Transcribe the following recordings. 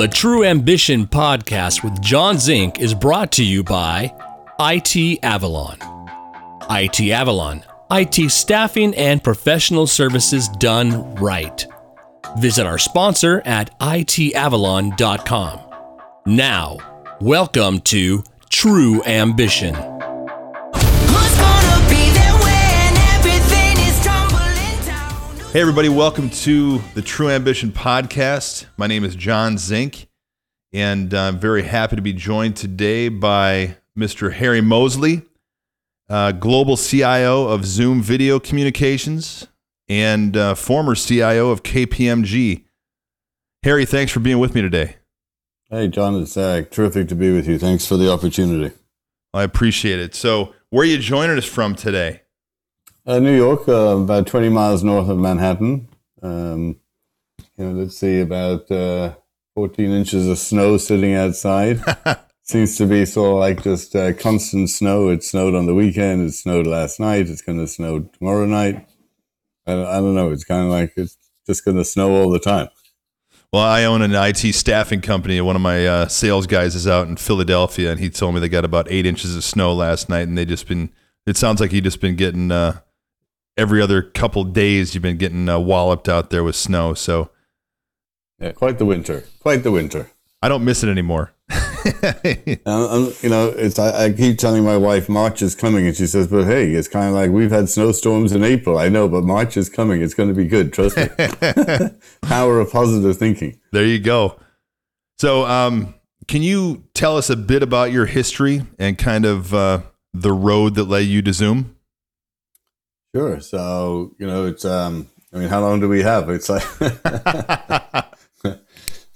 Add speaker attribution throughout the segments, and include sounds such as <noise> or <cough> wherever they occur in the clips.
Speaker 1: The True Ambition podcast with John Zink is brought to you by IT Avalon. IT Avalon, IT staffing and professional services done right. Visit our sponsor at itavalon.com. Now, welcome to True Ambition.
Speaker 2: Hey, everybody, welcome to the True Ambition podcast. My name is John Zink, and I'm very happy to be joined today by Mr. Harry Moseley, uh, global CIO of Zoom Video Communications and uh, former CIO of KPMG. Harry, thanks for being with me today.
Speaker 3: Hey, John, it's uh, terrific to be with you. Thanks for the opportunity.
Speaker 2: I appreciate it. So, where are you joining us from today?
Speaker 3: Uh, New York, uh, about 20 miles north of Manhattan. Um, you know, let's see, about uh, 14 inches of snow sitting outside. <laughs> Seems to be sort of like just uh, constant snow. It snowed on the weekend. It snowed last night. It's going to snow tomorrow night. I, I don't know. It's kind of like it's just going to snow all the time.
Speaker 2: Well, I own an IT staffing company, and one of my uh, sales guys is out in Philadelphia, and he told me they got about eight inches of snow last night, and they just been. It sounds like he just been getting uh, every other couple days. You've been getting uh, walloped out there with snow, so
Speaker 3: Yeah, quite the winter. Quite the winter.
Speaker 2: I don't miss it anymore. <laughs>
Speaker 3: And, you know, it's I, I keep telling my wife March is coming, and she says, "But hey, it's kind of like we've had snowstorms in April. I know, but March is coming. It's going to be good. Trust me." <laughs> Power of positive thinking.
Speaker 2: there you go. So, um, can you tell us a bit about your history and kind of uh, the road that led you to Zoom?
Speaker 3: Sure. So you know, it's um, I mean, how long do we have? It's like. <laughs>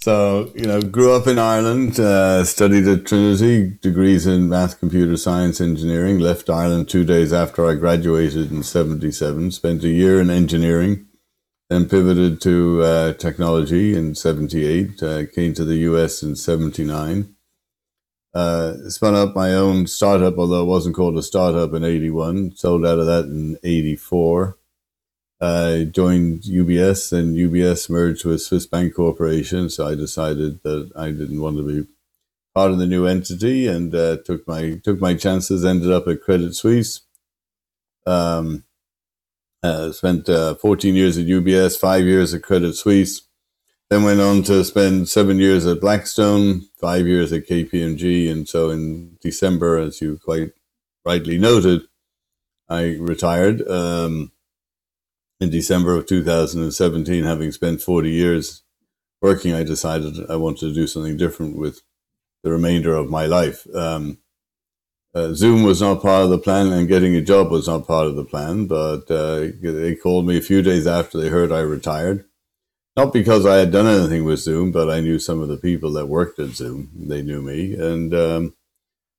Speaker 3: So, you know, grew up in Ireland, uh, studied at Trinity, degrees in math, computer science, engineering, left Ireland two days after I graduated in 77, spent a year in engineering, then pivoted to uh, technology in 78, uh, came to the US in 79. Uh, spun up my own startup, although it wasn't called a startup in 81, sold out of that in 84. I joined UBS, and UBS merged with Swiss Bank Corporation. So I decided that I didn't want to be part of the new entity, and uh, took my took my chances. Ended up at Credit Suisse. Um, uh, spent uh, 14 years at UBS, five years at Credit Suisse. Then went on to spend seven years at Blackstone, five years at KPMG, and so in December, as you quite rightly noted, I retired. Um, in December of 2017, having spent 40 years working, I decided I wanted to do something different with the remainder of my life. Um, uh, Zoom was not part of the plan, and getting a job was not part of the plan. But uh, they called me a few days after they heard I retired. Not because I had done anything with Zoom, but I knew some of the people that worked at Zoom. They knew me, and um,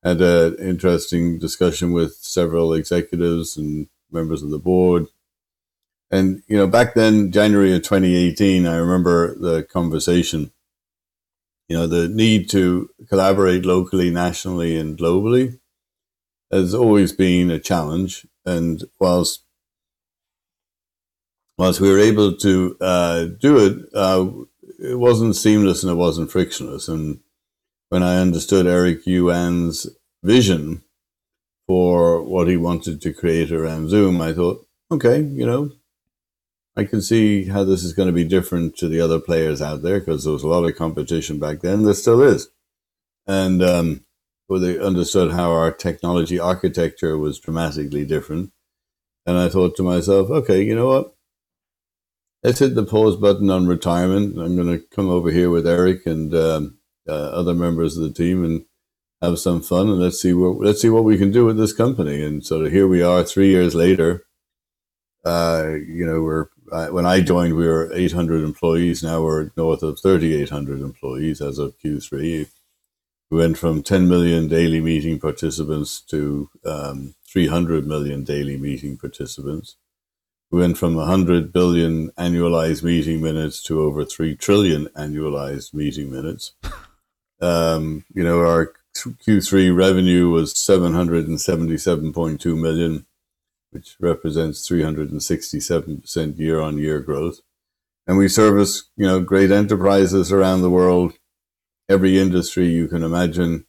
Speaker 3: had an interesting discussion with several executives and members of the board and you know, back then, January of 2018, I remember the conversation. You know, the need to collaborate locally, nationally, and globally has always been a challenge. And whilst whilst we were able to uh, do it, uh, it wasn't seamless and it wasn't frictionless. And when I understood Eric Yuan's vision for what he wanted to create around Zoom, I thought, okay, you know, I can see how this is going to be different to the other players out there because there was a lot of competition back then. There still is. And um, well, they understood how our technology architecture was dramatically different. And I thought to myself, okay, you know what? Let's hit the pause button on retirement. I'm going to come over here with Eric and um, uh, other members of the team and have some fun, and let's see what let's see what we can do with this company. And so here we are, three years later. Uh, you know, we're uh, when I joined, we were 800 employees. Now we're north of 3,800 employees as of Q3. We went from 10 million daily meeting participants to um, 300 million daily meeting participants. We went from 100 billion annualized meeting minutes to over 3 trillion annualized meeting minutes. Um, you know, our Q3 revenue was 777.2 million which represents 367% year on year growth. And we service, you know, great enterprises around the world every industry you can imagine.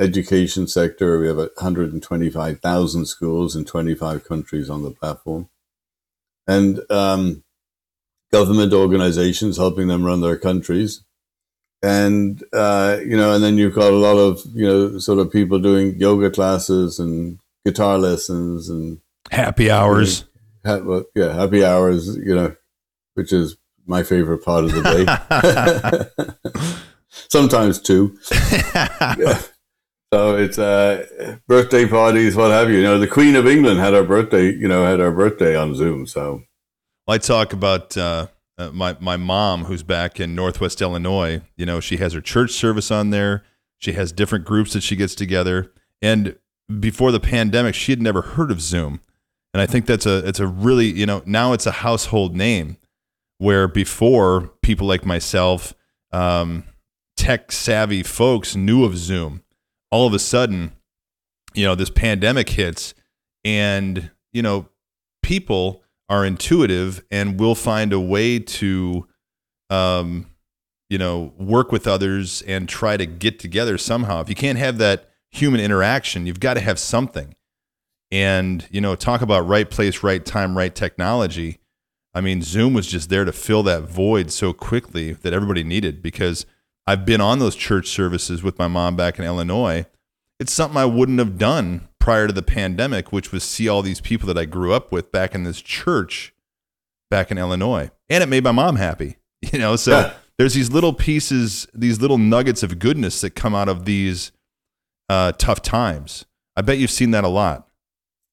Speaker 3: Education sector, we have 125,000 schools in 25 countries on the platform. And um, government organizations helping them run their countries. And, uh, you know, and then you've got a lot of, you know, sort of people doing yoga classes and guitar lessons and
Speaker 2: Happy hours.
Speaker 3: ha- well, yeah, happy hours, you know, which is my favorite part of the day. <laughs> <laughs> Sometimes two. <laughs> Yeah. So it's uh, birthday parties, what have you. You know, the Queen of England had her birthday, you know, had her birthday on Zoom. So
Speaker 2: I talk about uh, uh, my my mom who's back in Northwest Illinois. You know, she has her church service on there. She has different groups that she gets together. And before the pandemic, she had never heard of Zoom. And I think that's a it's a really you know now it's a household name. Where before people like myself, um, tech savvy folks knew of Zoom. All of a sudden, you know, this pandemic hits, and you know, people are intuitive and will find a way to um you know work with others and try to get together somehow. If you can't have that human interaction you've got to have something. And you know talk about right place right time right technology. I mean zoom was just there to fill that void so quickly that everybody needed because i've been on those church services with my mom back in illinois. It's something i wouldn't have done prior to the pandemic which was see all these people that i grew up with back in this church back in illinois. And it made my mom happy <laughs> you know? So
Speaker 3: Yeah.
Speaker 2: there's these little pieces these little nuggets of goodness that come out of these uh, tough times. I bet you've seen that a lot.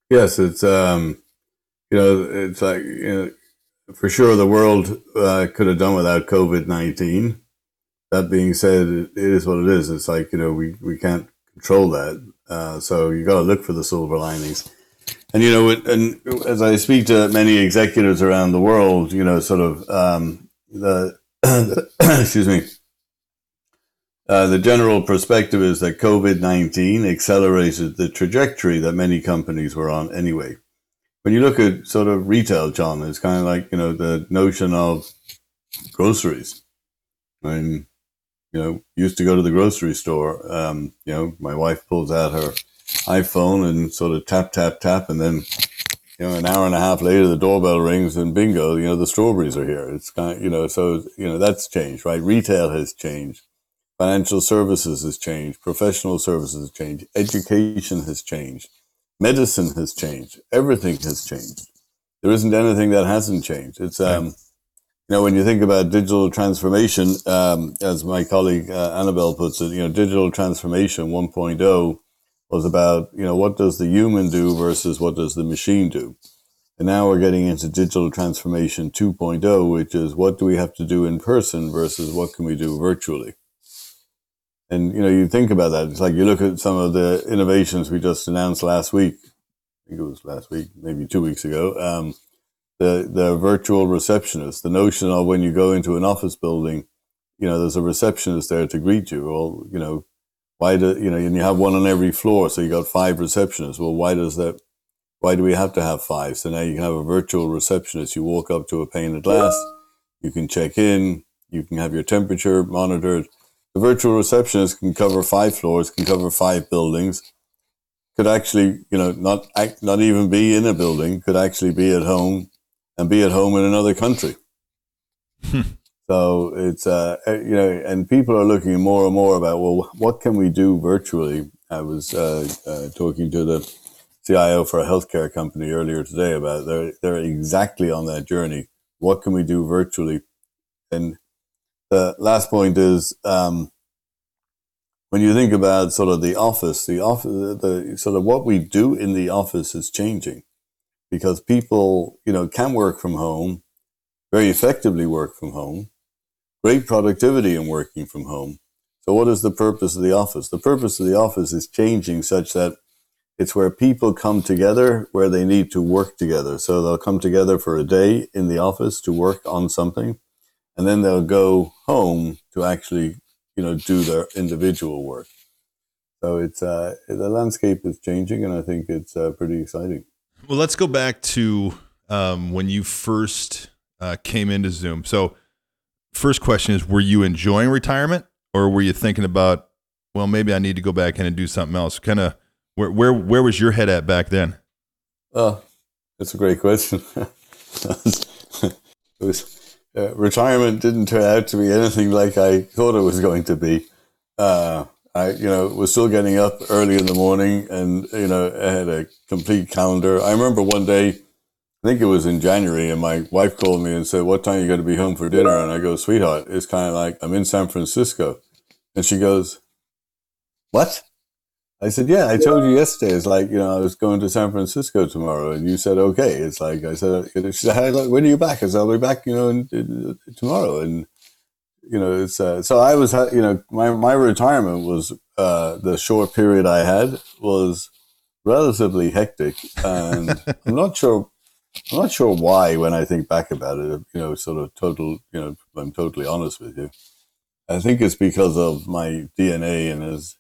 Speaker 3: Yes, it's um, you know, it's like you know, for sure the world uh, could have done without COVID nineteen. That being said, it, is what it is. It's like you know we we can't control that, uh, so you got to look for the silver linings. And you know, it- and as I speak to many executives around the world, you know, sort of um, the <coughs> excuse me, uh, the general perspective is that COVID 19 accelerated the trajectory that many companies were on anyway. When you look at sort of retail, John, it's kind of like, you know, the notion of groceries. I mean, you know, used to go to the grocery store. Um, you know, my wife pulls out her iPhone and sort of tap, tap, tap, and then, you know, an hour and a half later, the doorbell rings and bingo, you know, the strawberries are here. It's kind of, you know, so, you know, that's changed, right? Retail has changed. Financial services has changed. Professional services has changed. Education has changed. Medicine has changed. Everything has changed. There isn't anything that hasn't changed. It's, um, you know, when you think about digital transformation, um, as my colleague uh, Annabelle puts it, you know, digital transformation 1.0 was about, you know, what does the human do versus what does the machine do? And now we're getting into digital transformation 2.0, which is what do we have to do in person versus what can we do virtually? And you know, you think about that. It's like you look at some of the innovations we just announced last week. I think it was last week, maybe two weeks ago. Um, the the virtual receptionist. The notion of when you go into an office building, you know, there's a receptionist there to greet you. Well, you know, why do you know? And you have one on every floor, so you got five receptionists. Well, why does that? Why do we have to have five? So now you can have a virtual receptionist. You walk up to a pane of glass, you can check in, you can have your temperature monitored. The virtual receptionist can cover five floors, can cover five buildings. Could actually, you know, not act, not even be in a building. Could actually be at home, and be at home in another country. so it's uh, uh, you know, and people are looking more and more about well, what can we do virtually? I was uh, uh, talking to the CIO for a healthcare company earlier today about they're they're exactly on that journey. What can we do virtually? And the last point is um, when you think about sort of the office, the office, the sort of what we do in the office is changing because people, you know, can work from home, very effectively work from home, great productivity in working from home. So, what is the purpose of the office? The purpose of the office is changing such that it's where people come together where they need to work together. So, they'll come together for a day in the office to work on something, and then they'll go home to actually, you know, do their individual work. So, it's uh, the landscape is changing, and I think it's uh, pretty exciting.
Speaker 2: Well, let's go back to um, when you first uh, came into Zoom. So, first question is: Were you enjoying retirement, or were you thinking about, well, maybe I need to go back in and do something else? Kind of where where where was your head at back then?
Speaker 3: Oh, that's a great question. <laughs> was uh, retirement didn't turn out to be anything like I thought it was going to be. Uh, I, you know, was still getting up early in the morning, and you know, I had a complete calendar. I remember one day, I think it was in January, and my wife called me and said, "What time are you going to be home for dinner?" And I go, "Sweetheart, it's kind of like I'm in San Francisco," and she goes, "What?" I said, "Yeah, I told you yesterday. It's like you know, I was going to San Francisco tomorrow, and you said okay." It's like I said, she said, "Hey, "When are you back?" I said, "I'll be back, you know, in, in, tomorrow." And you know, it's uh, so I was, you know, my my retirement was uh, the short period I had was relatively hectic, and <laughs> I'm not sure. I'm not sure why. When I think back about it, you know, sort of total. You know, I'm totally honest with you. I think it's because of my DNA, and as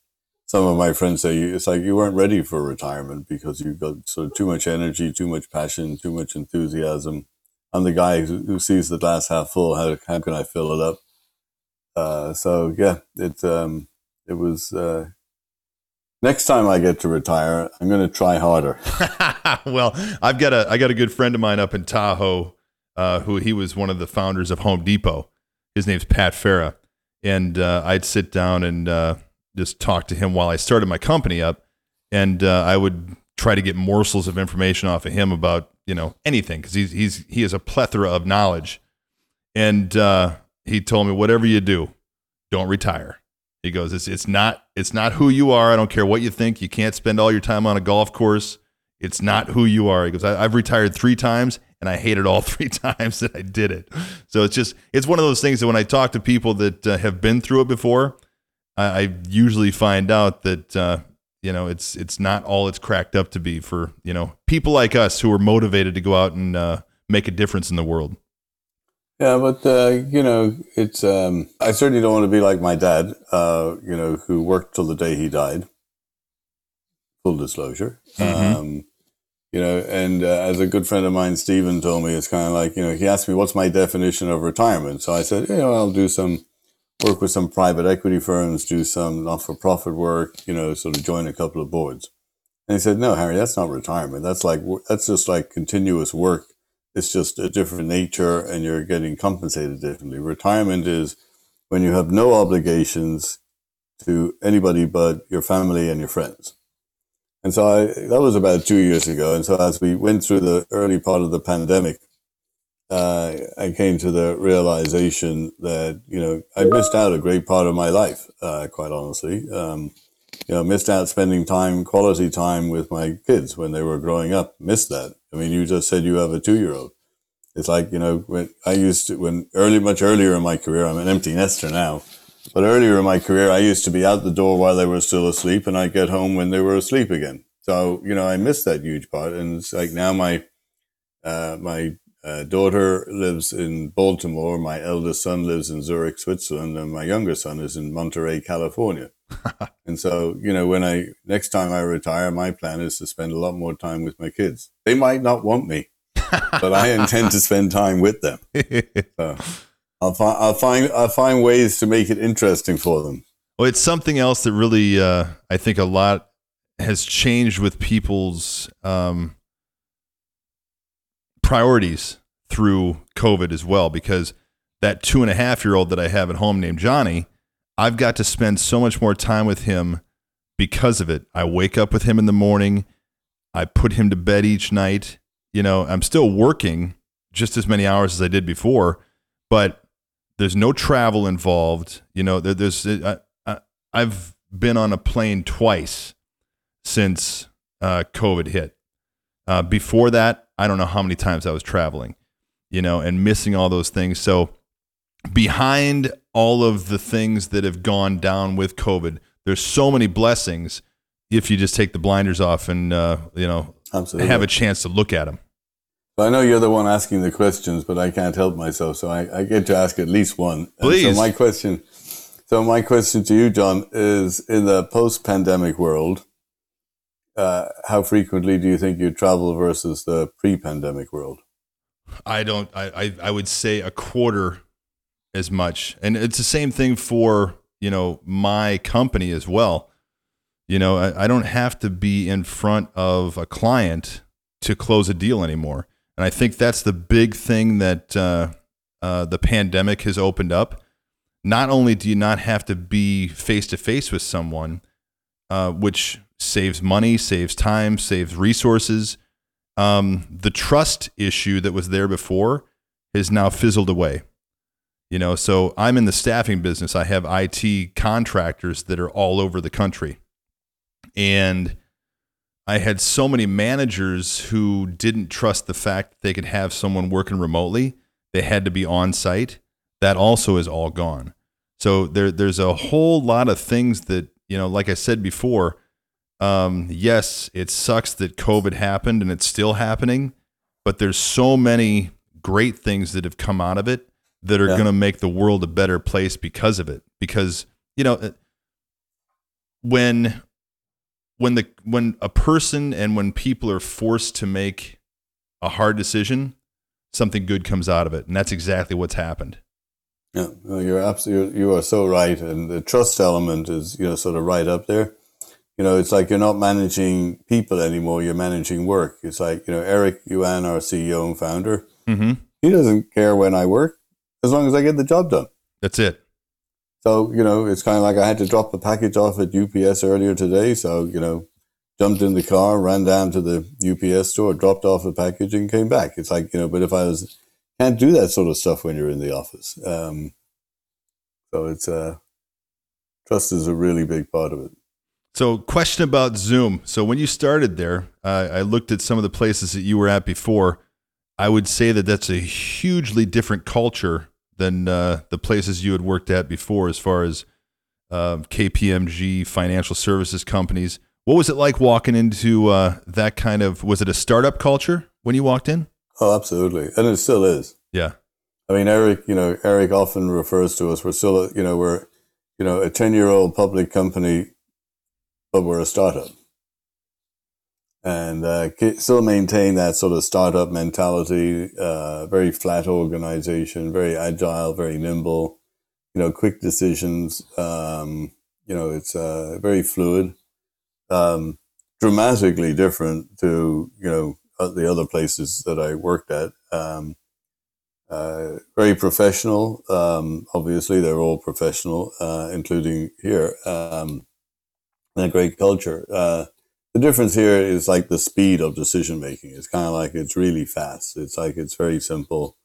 Speaker 3: some of my friends say, it's like you weren't ready for retirement because you got sort of too much energy, too much passion, too much enthusiasm. I'm the guy who, who sees the glass half full. How, how can I fill it up? Uh, so yeah, it um, it was. Uh, next time I get to retire, I'm going to try harder. <laughs>
Speaker 2: well, I've got a I got a good friend of mine up in Tahoe, uh, who he was one of the founders of Home Depot. His name's Pat Farah, and uh, I'd sit down and uh, just talk to him while I started my company up, and uh, I would try to get morsels of information off of him about you know anything because he's he's he has a plethora of knowledge, and uh, he told me whatever you do, don't retire. He goes, it's it's not it's not who you are. I don't care what you think. You can't spend all your time on a golf course. It's not who you are. He goes, I, I've retired three times and I hated all <laughs> three times that I did it. So it's just it's one of those things that when I talk to people that uh, have been through it before, I, I usually find out that uh, you know it's it's not all it's cracked up to be for you know people like us who are motivated to go out and uh, make a difference in the world.
Speaker 3: Yeah, but uh, you know, it's. Um, I certainly don't want to be like my dad. Uh, you know, who worked till the day he died. Full disclosure.
Speaker 2: Mhm.
Speaker 3: Um, you know, and uh, as a good friend of mine, Stephen, told me, it's kind of like you know, he asked me what's my definition of retirement. So I said, you know, I'll do some work with some private equity firms, do some not-for-profit work. You know, sort of join a couple of boards. And he said, no, Harry, that's not retirement. That's like that's just like continuous work it's just a different nature and you're getting compensated differently. Retirement is when you have no obligations to anybody but your family and your friends. And so I, that was about two years ago. And so as we went through the early part of the pandemic, uh, I came to the realization that, you know, I missed out a great part of my life, uh, quite honestly. Um, you know, missed out spending time, quality time with my kids when they were growing up. Missed that. I mean, you just said you have a two year old. It's like, you know, when I used to, when early, much earlier in my career, I'm an empty nester now, but earlier in my career, I used to be out the door while they were still asleep and I'd get home when they were asleep again. So, you know, I missed that huge part. And it's like now my, uh, my uh, daughter lives in Baltimore. My eldest son lives in Zurich, Switzerland, and my younger son is in Monterey, California. <laughs> and so, you know, when I next time I retire, my plan is to spend a lot more time with my kids. They might not want me, but I intend to spend time with them. <laughs> So I'll find I'll find I'll find ways to make it interesting for them.
Speaker 2: Well, it's something else that really, uh, I think, a lot has changed with people's um, priorities through COVID as well. Because that two and a half year old that I have at home named Johnny, I've got to spend so much more time with him because of it. I wake up with him in the morning, I put him to bed each night. You know, I'm still working just as many hours as I did before, but there's no travel involved. You know, there, there's I, I've been on a plane twice since uh, COVID hit. Uh, before that, I don't know how many times I was traveling, you know, and missing all those things. So behind all of the things that have gone down with COVID, there's so many blessings if you just take the blinders off and uh, you know
Speaker 3: Absolutely.
Speaker 2: have a chance to look at them.
Speaker 3: I know you're the one asking the questions, but I can't help myself. So I, I get to ask at least one. And
Speaker 2: Please.
Speaker 3: So my question, so my question to you, John, is in the post-pandemic world, uh, how frequently do you think you travel versus the pre-pandemic world?
Speaker 2: I don't. I, I I would say a quarter as much, and it's the same thing for you know, my company as well. You know, I, I don't have to be in front of a client to close a deal anymore. And I think that's the big thing that uh, uh, the pandemic has opened up. Not only do you not have to be face to face with someone, uh, which saves money, saves time, saves resources, um, the trust issue that was there before has now fizzled away. You know, so I'm in the staffing business. I have IT contractors that are all over the country. And I had so many managers who didn't trust the fact that they could have someone working remotely. They had to be on site. That also is all gone. So there, there's a whole lot of things that, you know, like I said before, um, yes, it sucks that COVID happened and it's still happening, but there's so many great things that have come out of it that are
Speaker 3: Yeah.
Speaker 2: going to make the world a better place because of it. Because, you know, when when the when a person and when people are forced to make a hard decision, something good comes out of it, and that's exactly what's happened.
Speaker 3: Yeah, no, you're absolutely you are so right, and the trust element is you know sort of right up there. You know, it's like you're not managing people anymore; you're managing work. It's like you know Eric Yuan, our CEO and founder,
Speaker 2: Mm-hmm.
Speaker 3: he doesn't care when I work as long as I get the job done.
Speaker 2: That's it.
Speaker 3: So you know, it's kind of like I had to drop a package off at UPS earlier today. So you know, jumped in the car, ran down to the UPS store, dropped off the package, and came back. It's like you know, but if I was can't do that sort of stuff when you're in the office. Um, so it's uh, trust is a really big part of it.
Speaker 2: So, question about Zoom. So, when you started there, uh, I looked at some of the places that you were at before. I would say that that's a hugely different culture than uh, the places you had worked at before, as far as uh, KPMG, financial services companies. What was it like walking into uh, that kind of? Was it a startup culture when you walked in?
Speaker 3: Oh, absolutely, and it still is.
Speaker 2: Yeah.
Speaker 3: I mean, Eric, you know, Eric often refers to us. We're still, a- you know, we're, you know, a ten-year-old public company, but we're a startup, and uh, still maintain that sort of startup mentality. Uh, very flat organization, very agile, very nimble. You know, quick decisions. Um, you know, it's uh, very fluid. Um, dramatically different to you know uh, the other places that I worked at. Um, uh, very professional. Um, obviously, they're all professional, uh, including here. Um, and a great culture. The difference here is like the speed of decision making. It's kind of like it's really fast. It's like it's very simple.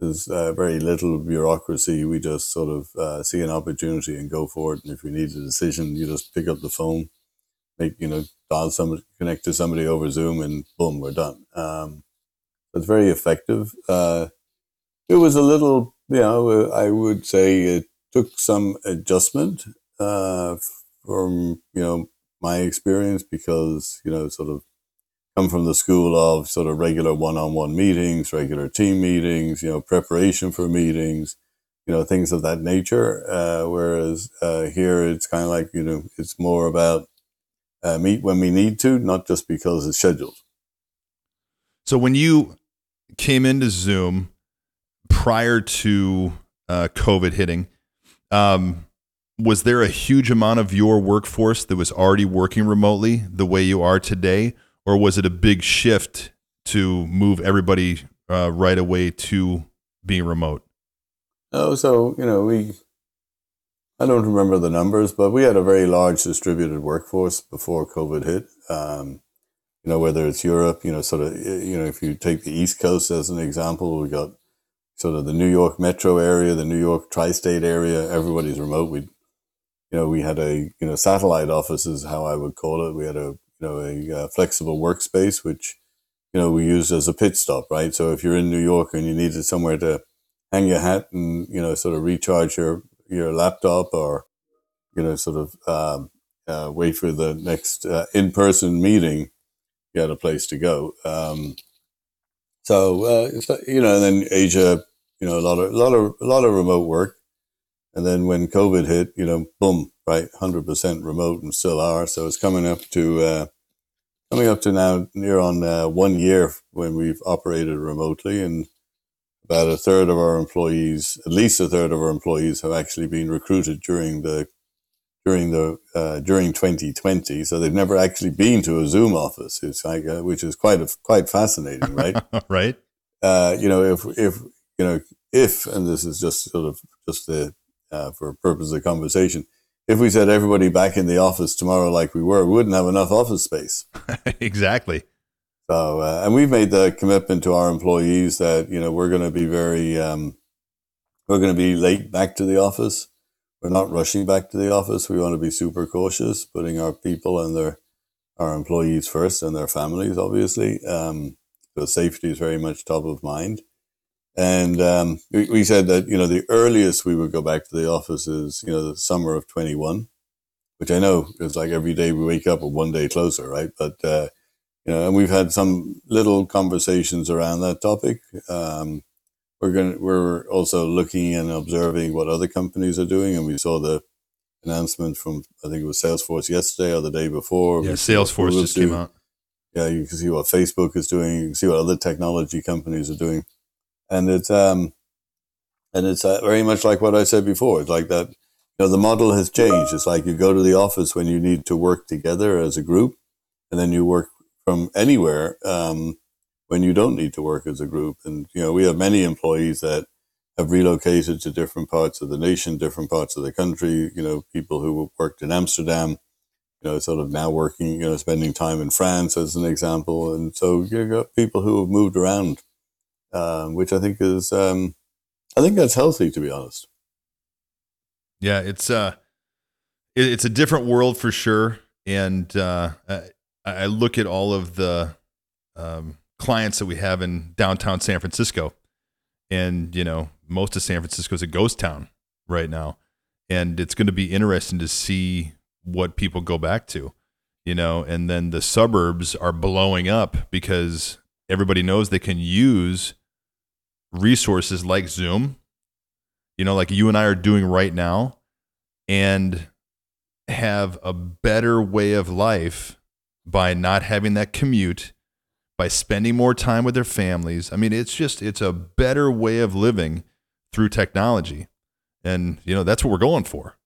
Speaker 3: There's uh, very little bureaucracy. We just sort of uh, see an opportunity and go for it. And if you need a decision, you just pick up the phone, make you know, dial somebody, connect to somebody over Zoom, and boom, we're done. Um, it's very effective. Uh, it was a little, you know, I would say it took some adjustment uh, from, you know, my experience because, you know, sort of come from the school of sort of regular one-on-one meetings, regular team meetings, you know, preparation for meetings, you know, things of that nature. Uh, whereas uh, here it's kind of like, you know, it's more about uh, meet when we need to, not just because it's scheduled.
Speaker 2: So when you came into Zoom prior to uh, COVID hitting, um, was there a huge amount of your workforce that was already working remotely the way you are today, or was it a big shift to move everybody uh, right away to being remote?
Speaker 3: Oh, so you know, we I don't remember the numbers, but we had a very large distributed workforce before COVID hit. Um, you know, whether it's Europe, you know, sort of, you know, if you take the East Coast as an example, we got sort of the New York metro area, the New York tri-state area. Everybody's remote. We, you know, we had a you know satellite office is how I would call it. We had a you know a uh, flexible workspace, which you know we used as a pit stop, right? So if you're in New York and you needed somewhere to hang your hat and you know sort of recharge your your laptop or you know sort of um, uh, wait for the next uh, in-person meeting you had a place to go um, so, uh, you know and then asia you know a lot of a lot of a lot of remote work and then when covid hit you know boom right 100% remote and still are so it's coming up to uh, coming up to now near on uh, one year when we've operated remotely and about a third of our employees, at least a third of our employees, have actually been recruited during the during the uh, during 2020, so they've never actually been to a Zoom office. It's like uh, which is quite a, quite fascinating, right? <laughs>
Speaker 2: right?
Speaker 3: uh, you know, if if you know if, and this is just sort of just the uh, for purpose of conversation, if we said everybody back in the office tomorrow like we were, we wouldn't have enough office space. <laughs>
Speaker 2: exactly.
Speaker 3: So, uh, and we've made the commitment to our employees that you know we're going to be very, um, we're going to be late back to the office. We're not rushing back to the office. We want to be super cautious, putting our people and their our employees first and their families, obviously. Um, so safety is very much top of mind. And um, we, we said that you know the earliest we would go back to the office is you know the summer of twenty one, which I know is like every day we wake up one day closer, right? But uh, you know, and we've had some little conversations around that topic. Um, we're going we're also looking and observing what other companies are doing, and we saw the announcement from I think it was Salesforce yesterday or the day before.
Speaker 2: Yeah,
Speaker 3: We see what
Speaker 2: Salesforce just came out.
Speaker 3: Yeah, you can see what Facebook is doing. You can see what other technology companies are doing, and it's um, and it's uh, very much like what I said before. It's like that. You know, the model has changed. It's like you go to the office when you need to work together as a group, and then you work from anywhere um, when you don't need to work as a group. And you know, we have many employees that have relocated to different parts of the nation, different parts of the country. You know, people who worked in Amsterdam you know, sort of now working, you know, spending time in France as an example. And so you've got people who have moved around, um, which I think is, um, I think that's healthy, to be honest.
Speaker 2: Yeah, it's uh, it, it's a different world for sure. And uh, I, I look at all of the um, clients that we have in downtown San Francisco, and you know, most of San Francisco is a ghost town right now, and it's going to be interesting to see what people go back to, you know. And then the suburbs are blowing up because everybody knows they can use resources like Zoom you know, like you and I are doing right now, and have a better way of life by not having that commute, by spending more time with their families. I mean, it's just, it's a better way of living through technology. And, you know, that's what we're going for.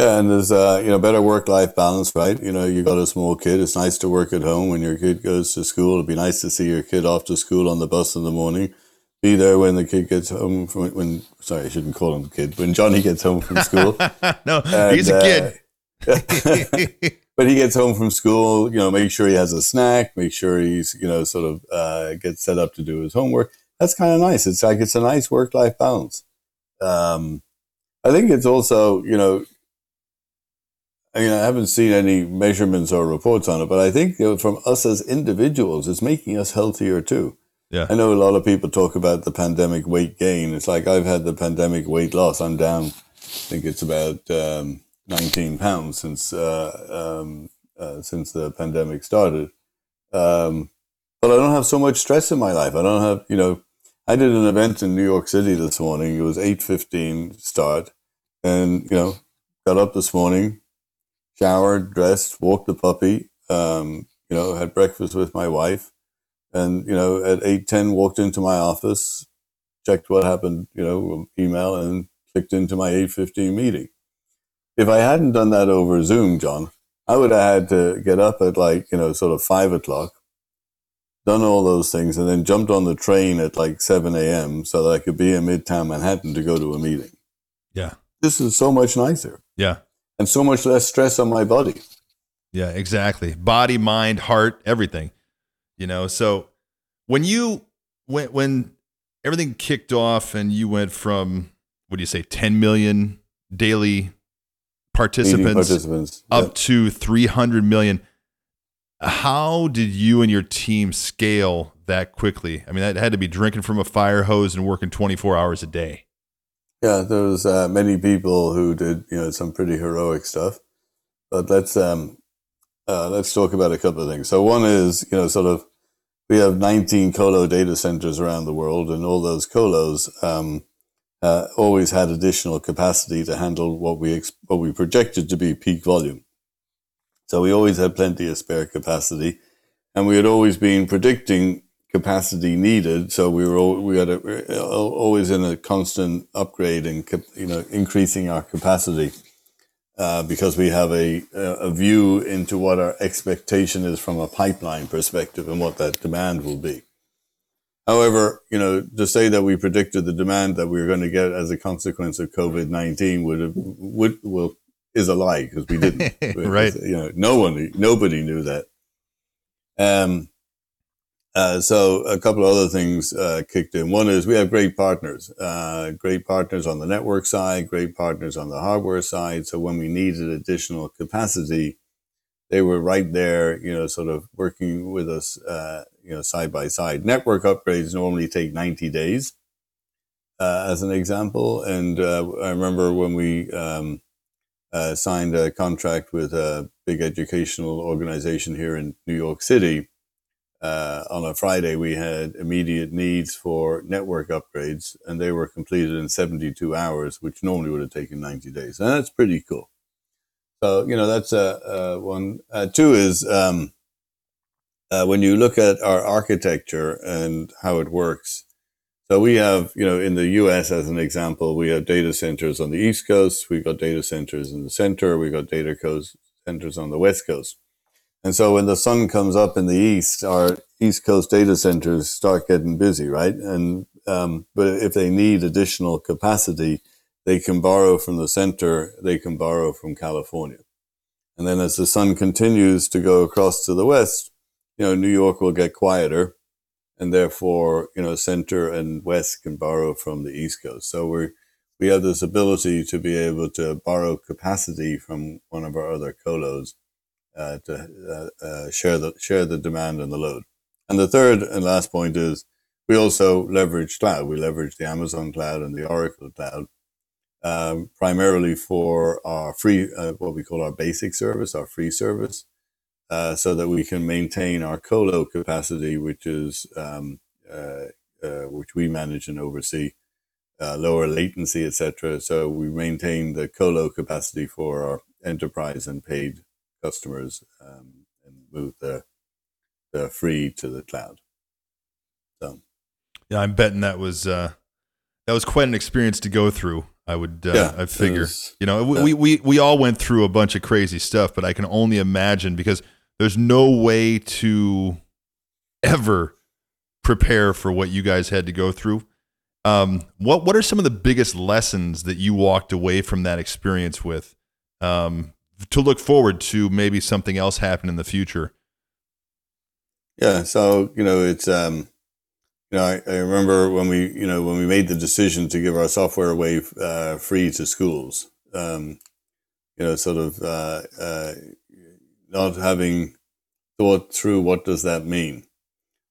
Speaker 3: Yeah, and there's uh, you know better work life balance, right? You know, you got a small kid. It's nice to work at home when your kid goes to school. It'd be nice to see your kid off to school on the bus in the morning. Be there when the kid gets home from when. Sorry, I shouldn't call him kid. When Johnny gets home from school, <laughs>
Speaker 2: no,
Speaker 3: And,
Speaker 2: he's a
Speaker 3: uh,
Speaker 2: kid. <laughs>
Speaker 3: but he gets home from school, you know, make sure he has a snack, make sure he's, you know, sort of uh, gets set up to do his homework. That's kind of nice. It's like it's a nice work life balance. Um, I think it's also, you know, I mean, I haven't seen any measurements or reports on it, but I think from us as individuals, it's making us healthier too.
Speaker 2: Yeah.
Speaker 3: I know a lot of people talk about the pandemic weight gain. It's like I've had the pandemic weight loss. I'm down, I think it's about um, 19 pounds since uh, um, uh, since the pandemic started. Um, but I don't have so much stress in my life. I don't have, you know, I did an event in New York City this morning. It was 8.15 start. And, you know, got up this morning, showered, dressed, walked the puppy, um, you know, had breakfast with my wife. And, you know, at 8.10 walked into my office, checked what happened, you know, email and clicked into my 8.15 meeting. If I hadn't done that over Zoom, John, I would have had to get up at like, you know, sort of five o'clock, done all those things, and then jumped on the train at like 7 a.m. so that I could be in Midtown Manhattan to go to a meeting.
Speaker 2: yeah.
Speaker 3: This is so much nicer
Speaker 2: Yeah.
Speaker 3: And so much less stress on my body.
Speaker 2: Yeah, exactly. Body, mind, heart, everything. You know, so when you when when everything kicked off and you went from what do you say 10 million daily participants
Speaker 3: participants.
Speaker 2: up
Speaker 3: Yeah.
Speaker 2: to 300 million how did you and your team scale that quickly? I mean, that had to be drinking from a fire hose and working 24 hours a day.
Speaker 3: Yeah, there was uh, many people who did you know some pretty heroic stuff, but let's um, uh, let's talk about a couple of things. So one is you know sort of we have 19 colo data centers around the world, and all those colos um, uh, always had additional capacity to handle what we ex- what we projected to be peak volume. So we always had plenty of spare capacity, and we had always been predicting capacity needed. So we were al- we had a, we always in a constant upgrade and you know increasing our capacity. uh, because we have a, a view into what our expectation is from a pipeline perspective and what that demand will be. However, you know, to say that we predicted the demand that we were going to get as a consequence of COVID nineteen would have would will is a lie because we didn't. <laughs>
Speaker 2: Right.
Speaker 3: You know, no one, nobody knew that. Um. Uh, so a couple of other things uh, kicked in. One is we have great partners, uh, great partners on the network side, great partners on the hardware side. So when we needed additional capacity, they were right there, you know, sort of working with us, uh, you know, side by side. Network upgrades normally take 90 days, uh, as an example. And uh, I remember when we um, signed a contract with a big educational organization here in New York City. Uh, on a Friday, we had immediate needs for network upgrades, and they were completed in 72 hours, which normally would have taken 90 days. And that's pretty cool. So, you know, that's uh, uh, one. Uh, two is um, uh, when you look at our architecture and how it works. So we have, you know, in the US, as an example, we have data centers on the East Coast, we've got data centers in the center, we've got data centers on the West Coast. And so when the sun comes up in the east, our East Coast data centers start getting busy, right? And um, but if they need additional capacity, they can borrow from the center, they can borrow from California. And then as the sun continues to go across to the west, you know, New York will get quieter and therefore, you know, center and west can borrow from the East Coast. So we we have this ability to be able to borrow capacity from one of our other colos uh, to uh, uh, share the share the demand and the load. And the third and last point is we also leverage cloud. We leverage the Amazon cloud and the Oracle cloud um, primarily for our free, uh, what we call our basic service, our free service, uh, so that we can maintain our colo capacity, which is um, which we manage and oversee, lower latency, etc. So we maintain the colo capacity for our enterprise and paid customers um, and move the the free to the cloud. So
Speaker 2: Yeah, I'm betting that was uh, that was quite an experience to go through. I would, uh,
Speaker 3: Yeah,
Speaker 2: I figure.
Speaker 3: was-
Speaker 2: you know, we,
Speaker 3: yeah.
Speaker 2: we we we all went through a bunch of crazy stuff, but I can only imagine because there's no way to ever prepare for what you guys had to go through. Um, what what are some of the biggest lessons that you walked away from that experience with? Um, to look forward to maybe something else happen in the future.
Speaker 3: Yeah, so you know, it's um, you know, I, I remember when we, you know, when we made the decision to give our software away uh, free to schools. Um, you know, sort of uh, uh, not having thought through what does that mean.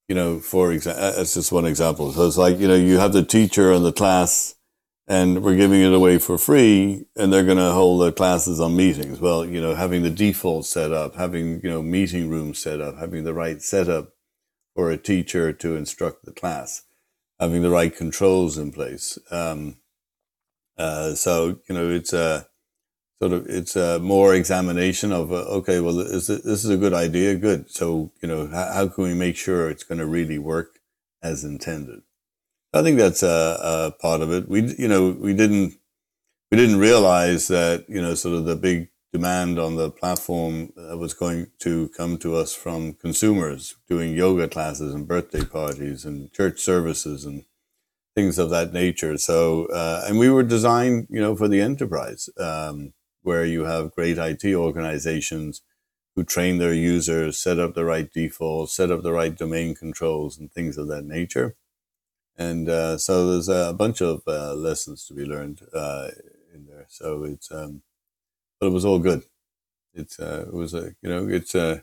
Speaker 3: You know, for example, that's just one example. So it's like you know, you have the teacher and the class, and we're giving it away for free, and they're going to hold their classes on meetings. Well, you know, having the default set up, having you know meeting rooms set up, having the right setup for a teacher to instruct the class, having the right controls in place. Um, uh, so you know, it's a sort of it's a more examination of uh, okay, well, is it, this is a good idea? Good. So you know, how can we make sure it's going to really work as intended? I think that's a, a part of it. We you know we didn't we didn't realize that you know sort of the big demand on the platform uh, was going to come to us from consumers doing yoga classes and birthday parties and church services and things of that nature. So, uh, and we were designed, you know, for the enterprise, um, where you have great IT organizations who train their users, set up the right defaults, set up the right domain controls, and things of that nature. And uh, so there's a bunch of uh, lessons to be learned uh, in there. So it's, um, but it was all good. It's, uh, it was a, you know, it's, uh,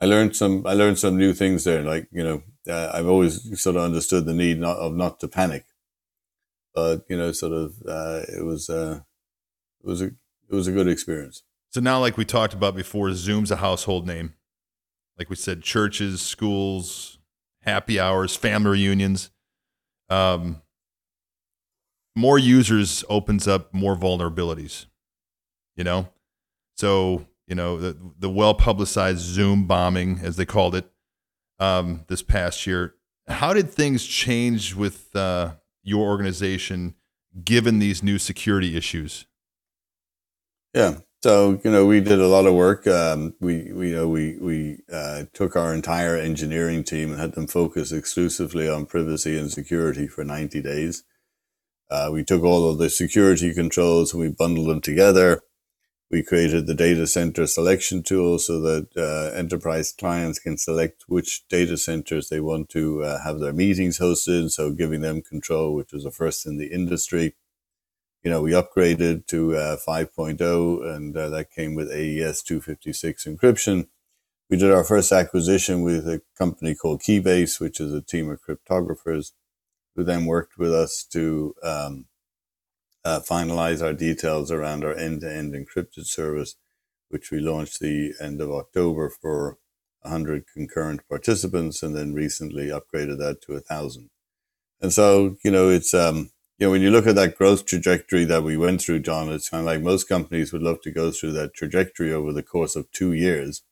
Speaker 3: I learned some, I learned some new things there. Like, you know, uh, I've always sort of understood the need not of not to panic, but you know, sort of, it was, it was a, it was a good experience.
Speaker 2: So now, like we talked about before, Zoom's a household name. Like we said, churches, schools, happy hours, family reunions. Um, more users opens up more vulnerabilities. You know, so you know the the well publicized Zoom bombing, as they called it, um, this past year. How did things change with uh, your organization given these new security issues?
Speaker 3: Yeah. So you know, we did a lot of work. Um, we, we you know we we uh, took our entire engineering team and had them focus exclusively on privacy and security for ninety days. Uh, we took all of the security controls and we bundled them together. We created the data center selection tool so that uh, enterprise clients can select which data centers they want to uh, have their meetings hosted. So giving them control, which was a first in the industry you know, we upgraded to uh, 5.0 and uh, that came with AES 256 encryption. We did our first acquisition with a company called Keybase, which is a team of cryptographers who then worked with us to um, uh, finalize our details around our end-to-end encrypted service, which we launched the end of October for 100 concurrent participants and then recently upgraded that to a thousand. And so, you know, it's, um, you know, when you look at that growth trajectory that we went through, John, it's kind of like most companies would love to go through that trajectory over the course of two years.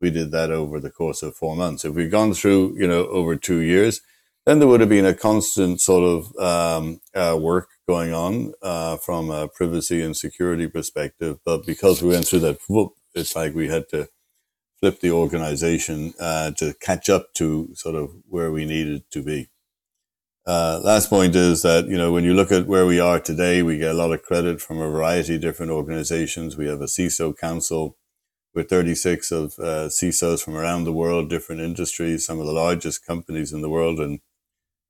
Speaker 3: We did that over the course of four months. If we'd gone through, you know, over two years, then there would have been a constant sort of um, uh, work going on uh, from a privacy and security perspective. But because we went through that, whoop, it's like we had to flip the organization uh, to catch up to sort of where we needed to be. Uh, last point is that you know when you look at where we are today, we get a lot of credit from a variety of different organizations. We have a CISO council with 36 of uh, CISOs from around the world, different industries, some of the largest companies in the world, and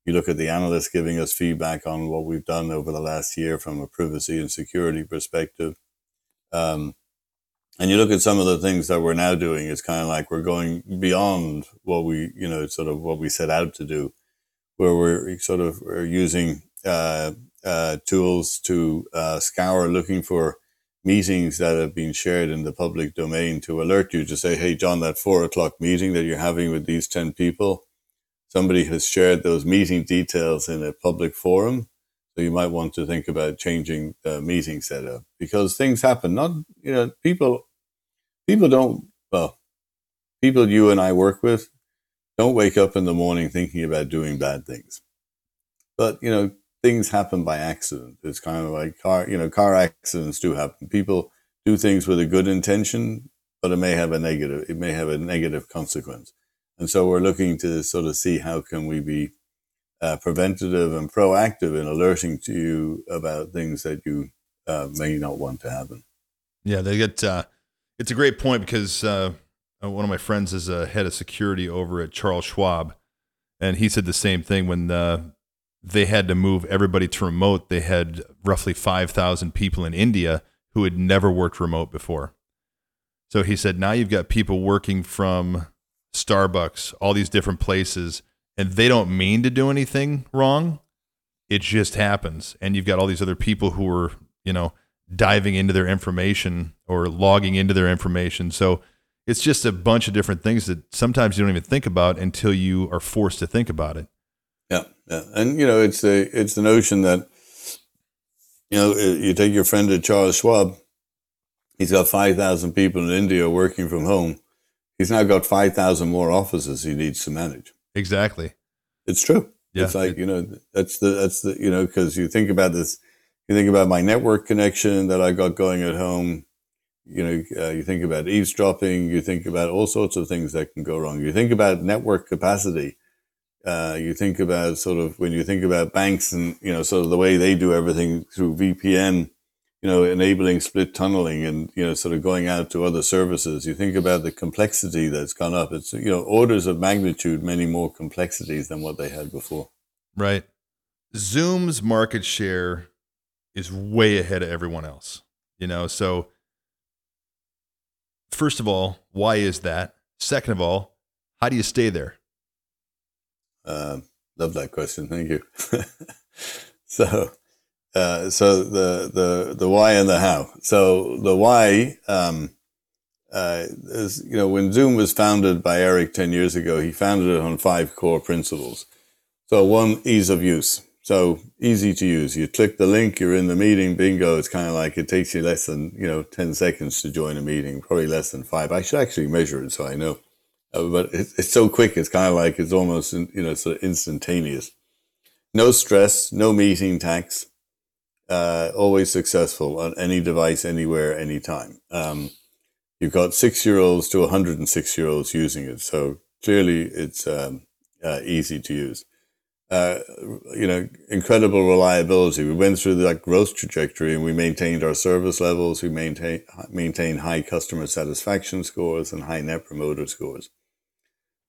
Speaker 3: you look at the analysts giving us feedback on what we've done over the last year from a privacy and security perspective. Um, and you look at some of the things that we're now doing, it's kind of like we're going beyond what we, you know, sort of what we set out to do where we're sort of we're using uh, uh, tools to uh, scour looking for meetings that have been shared in the public domain to alert you to say, hey, John, that four o'clock meeting that you're having with these 10 people, somebody has shared those meeting details in a public forum. So you might want to think about changing the meeting setup because things happen. Not, you know, people, people don't, well, people you and I work with don't wake up in the morning thinking about doing bad things. But, you know, things happen by accident. It's kind of like car, you know, car accidents do happen. People do things with a good intention, but it may have a negative, it may have a negative consequence. And so we're looking to sort of see how can we be uh, preventative and proactive in alerting to you about things that you uh, may not want to happen.
Speaker 2: Yeah, they get. Uh, it's a great point because uh, one of my friends is a head of security over at Charles Schwab, and he said the same thing when uh, they had to move everybody to remote. They had roughly five thousand people in India who had never worked remote before. So he said, now you've got people working from Starbucks, all these different places, and they don't mean to do anything wrong. It just happens. And you've got all these other people who are, you know, diving into their information or logging into their information. So it's just a bunch of different things that sometimes you don't even think about until you are forced to think about it.
Speaker 3: Yeah, yeah, and you know, it's the it's the notion that you know you take your friend to Charles Schwab. He's got five thousand people in India working from home. He's now got five thousand more offices he needs to manage.
Speaker 2: Exactly.
Speaker 3: It's true.
Speaker 2: Yeah.
Speaker 3: It's like you know that's the that's the you know because you think about this, you think about my network connection that I got going at home you know, uh, you think about eavesdropping, you think about all sorts of things that can go wrong. You think about network capacity. Uh, you think about sort of when you think about banks and, you know, sort of the way they do everything through VPN, you know, enabling split tunneling and, you know, sort of going out to other services. You think about the complexity that's gone up. It's, you know, orders of magnitude, many more complexities than what they had before.
Speaker 2: Right. Zoom's market share is way ahead of everyone else. You know, so first of all, why is that? Second of all, how do you stay there?
Speaker 3: Uh, love that question. Thank you. <laughs> so, uh, so the the the why and the how. So the why um, uh, is you know when Zoom was founded by Eric ten years ago, he founded it on five core principles. So one, ease of use. So easy to use. You click the link, you're in the meeting, bingo. It's kind of like it takes you less than, you know, 10 seconds to join a meeting, probably less than five. I should actually measure it so I know. Uh, but it's, so quick, it's kind of like it's almost, you know, sort of instantaneous. No stress, no meeting tax. uh, always successful on any device, anywhere, anytime. Um, you've got six year olds to 106 year olds using it. So clearly it's um, uh, easy to use. Uh, you know, incredible reliability. We went through that growth trajectory and we maintained our service levels. We maintain, maintain high customer satisfaction scores and high net promoter scores.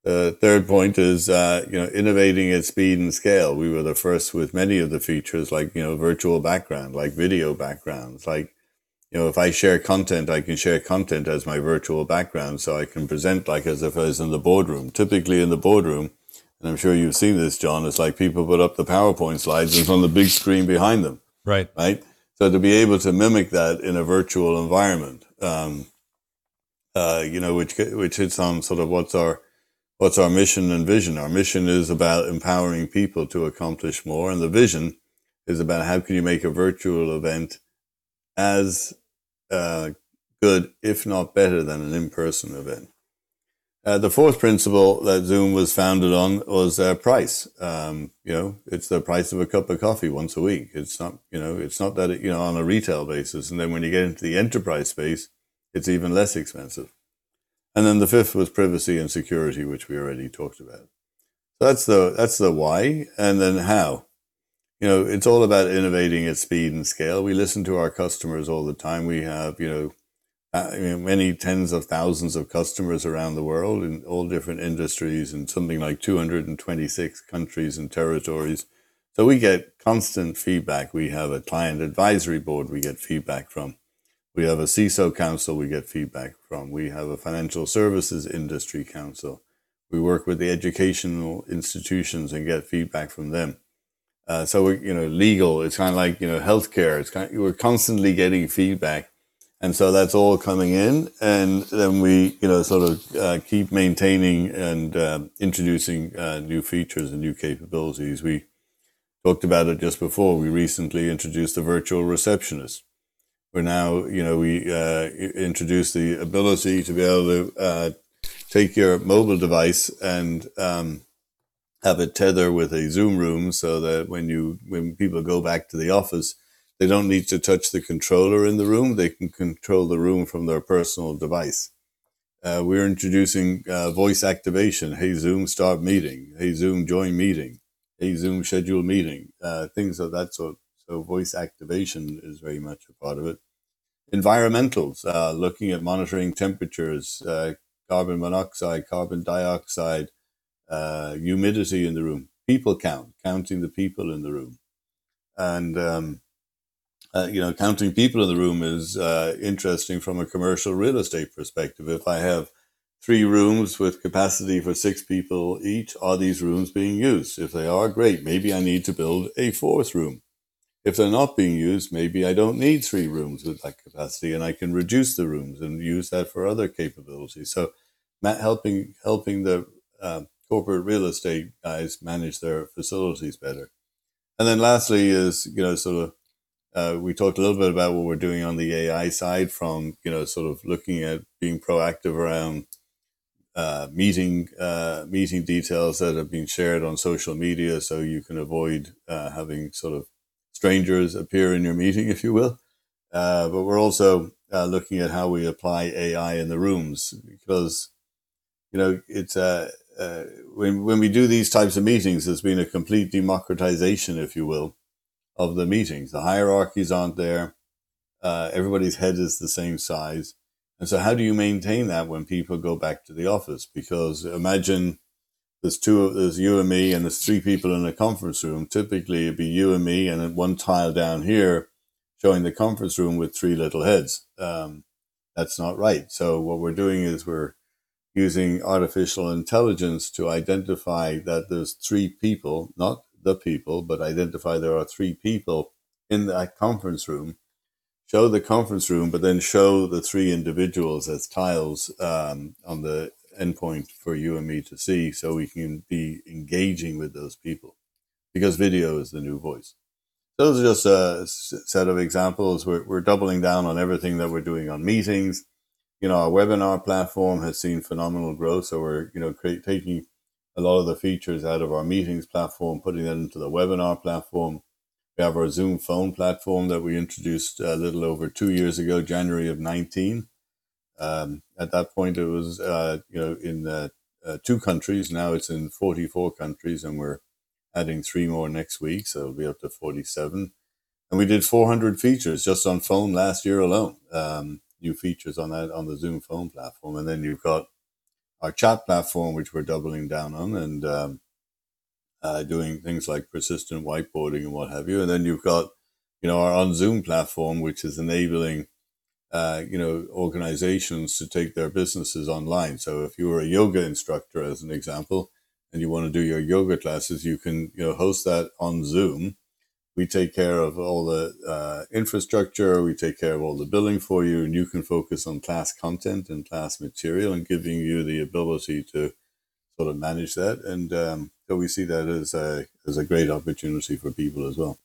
Speaker 3: The third point is, uh, you know, innovating at speed and scale. We were the first with many of the features like, you know, virtual background, like video backgrounds, like, you know, if I share content, I can share content as my virtual background. So I can present like as if I was in the boardroom. Typically in the boardroom, and I'm sure you've seen this, John, it's like people put up the PowerPoint slides and it's on the big screen behind them,
Speaker 2: Right.
Speaker 3: right? So to be able to mimic that in a virtual environment, um, uh, you know, which which hits on sort of what's our what's our mission and vision. Our mission is about empowering people to accomplish more, and the vision is about how can you make a virtual event as uh, good, if not better, than an in-person event. Uh, the fourth principle that Zoom was founded on was uh, price. Um, you know, it's the price of a cup of coffee once a week. It's not, you know, it's not that it, you know on a retail basis. And then when you get into the enterprise space, it's even less expensive. And then the fifth was privacy and security, which we already talked about. So that's the that's the why, and then how. You know, it's all about innovating at speed and scale. We listen to our customers all the time. We have, you know, uh, you know, many tens of thousands of customers around the world in all different industries in something like 226 countries and territories. So we get constant feedback. We have a client advisory board we get feedback from. We have a CISO council we get feedback from. We have a financial services industry council. We work with the educational institutions and get feedback from them. Uh, so we, you know, legal. It's kind of like you know, healthcare. It's kind. Of, we're constantly getting feedback, and so that's all coming in, and then we, you know, sort of uh, keep maintaining and uh, introducing uh, new features and new capabilities. We talked about it just before. We recently introduced the virtual receptionist. We're now, you know, we uh, introduced the ability to be able to uh, take your mobile device and um, have it tether with a Zoom room, so that when you when people go back to the office, they don't need to touch the controller in the room. They can control the room from their personal device. Uh, we're introducing uh, voice activation. Hey Zoom, start meeting. Hey Zoom, join meeting. Hey Zoom, schedule meeting. Uh, things of that sort. So voice activation is very much a part of it. Environmentals, uh, looking at monitoring temperatures, uh, carbon monoxide, carbon dioxide, uh, humidity in the room, people count, counting the people in the room, and um, uh, you know, counting people in the room is uh, interesting from a commercial real estate perspective. If I have three rooms with capacity for six people each, are these rooms being used? If they are, great. Maybe I need to build a fourth room. If they're not being used, maybe I don't need three rooms with that capacity, and I can reduce the rooms and use that for other capabilities. So, helping helping the uh, corporate real estate guys manage their facilities better. And then lastly is you know sort of uh, we talked a little bit about what we're doing on the AI side, from you know sort of looking at being proactive around uh, meeting uh, meeting details that have been shared on social media, so you can avoid uh, having sort of strangers appear in your meeting, if you will. Uh, but we're also uh, looking at how we apply AI in the rooms because you know it's when when we do these types of meetings, there's been a complete democratization, if you will, of the meetings. The hierarchies aren't there. Uh, everybody's head is the same size. And so, how do you maintain that when people go back to the office? Because imagine there's two, there's you and me, and there's three people in a conference room. Typically, it'd be you and me, and one tile down here showing the conference room with three little heads. Um, that's not right. So, what we're doing is we're using artificial intelligence to identify that there's three people, not the people, but identify there are three people in that conference room. Show the conference room, but then show the three individuals as tiles um, on the endpoint for you and me to see, so we can be engaging with those people. Because video is the new voice. Those are just a set of examples. We're, we're doubling down on everything that we're doing on meetings. You know, our webinar platform has seen phenomenal growth. So we're, you know, create, taking a lot of the features out of our meetings platform, putting that into the webinar platform. We have our Zoom phone platform that we introduced a little over two years ago, January of 19. Um, at that point, it was uh, you know in uh, uh, two countries. Now it's in 44 countries, and we're adding three more next week, so it'll be up to 47. And we did 400 features just on phone last year alone. Um, new features on that on the Zoom phone platform, and then you've got our chat platform, which we're doubling down on, and um, uh, doing things like persistent whiteboarding and what have you. And then you've got, you know, our on Zoom platform, which is enabling, uh, you know, organizations to take their businesses online. So if you were a yoga instructor, as an example, and you want to do your yoga classes, you can, you know, host that on Zoom. We take care of all the uh, infrastructure. We take care of all the billing for you, and you can focus on class content and class material, and giving you the ability to sort of manage that. And um, so we see that as a as a great opportunity for people as well,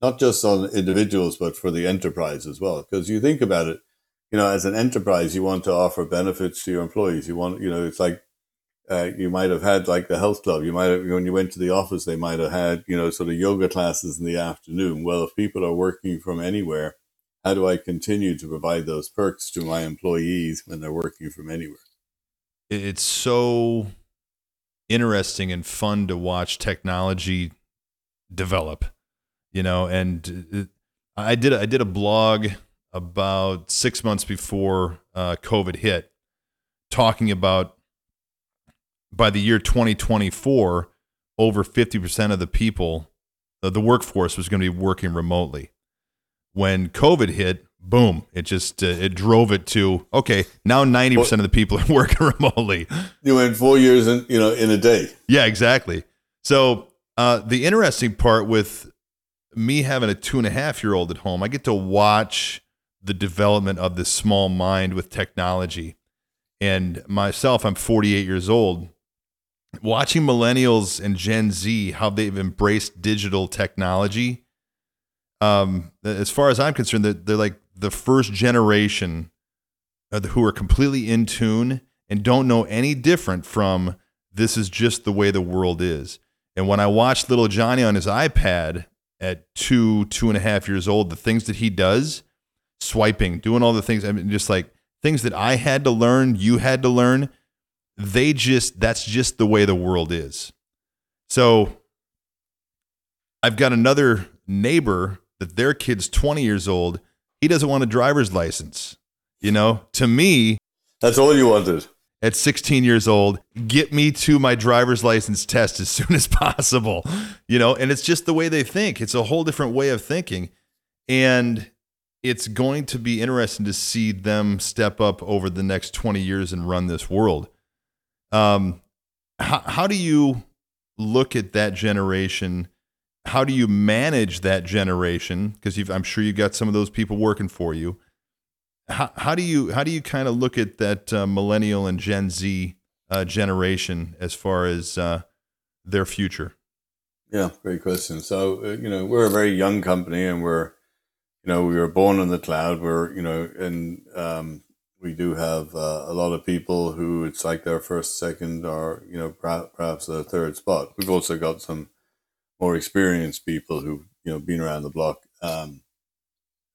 Speaker 3: not just on individuals, but for the enterprise as well. Because you think about it, you know, as an enterprise, you want to offer benefits to your employees. You want, you know, it's like uh, you might have had like the health club. You might have, when you went to the office, they might have had, you know, sort of yoga classes in the afternoon. Well, if people are working from anywhere, how do I continue to provide those perks to my employees when they're working from anywhere?
Speaker 2: it's so interesting and fun to watch technology develop you know and it, i did i did a blog about six months before uh, covid hit talking about by the year 2024 over 50% of the people the workforce was going to be working remotely. When covid hit boom it just uh, it drove it to okay now 90% of the people are <laughs> working remotely.
Speaker 3: You went four years in, you know, in a day.
Speaker 2: yeah exactly. So uh, the interesting part with me having a two and a half year old at home i get to watch the development of this small mind with technology. And myself i'm 48 years old watching millennials and gen z how they've embraced digital technology um, as far as i'm concerned they're, they're like the first generation who are completely in tune and don't know any different from this is just the way the world is. And when i watched little johnny on his ipad at two two and a half years old the things that he does swiping doing all the things i mean just like things that i had to learn you had to learn they just that's just the way the world is. So i've got another neighbor that their kid's 20 years old. He doesn't want a driver's license you know? To me
Speaker 3: That's all you wanted.
Speaker 2: at 16 years old get me to my driver's license test as <laughs> soon as possible you know? And it's just the way they think. It's a whole different way of thinking. And it's going to be interesting to see them step up over the next 20 years and run this world um how, how do you look at that generation how do you manage that generation because i'm sure you've got some of those people working for you how, how do you how do you kind of look at that uh, millennial and Gen Z uh, generation as far as uh, their future?
Speaker 3: Yeah, great question. So, uh, you know, we're a very young company and we're, you know, we were born in the cloud. We're, you know, and um, we do have uh, a lot of people who it's like their first, second, or, you know, perhaps a third spot. We've also got some more experienced people who've, you know, been around the block. Um,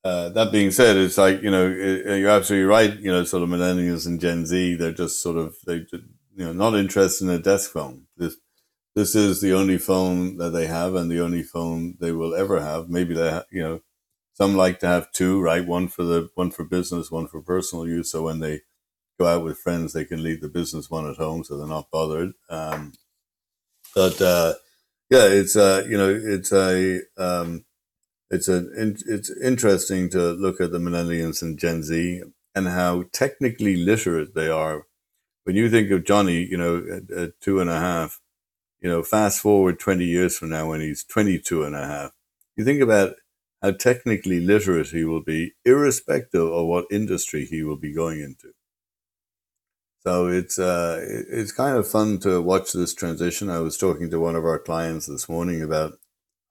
Speaker 3: uh, that being said, it's like, you know, uh, you're absolutely right. You know, sort of millennials and Gen Z, they're just sort of, they, you know, not interested in a desk phone. This, this is the only phone that they have and the only phone they will ever have. Maybe they, you know, some like to have two, right? One for the one for business, one for personal use. So when they go out with friends, they can leave the business one at home, so they're not bothered. Um, but uh, yeah, it's uh, you know, it's a um, it's a it's interesting to look at the millennials and Gen Z and how technically literate they are. When you think of Johnny, you know, at, at two and a half, you know, fast forward 20 years from now when he's 22 and a half, you think about technically literate he will be, irrespective of what industry he will be going into. So it's uh, it's kind of fun to watch this transition. I was talking to one of our clients this morning about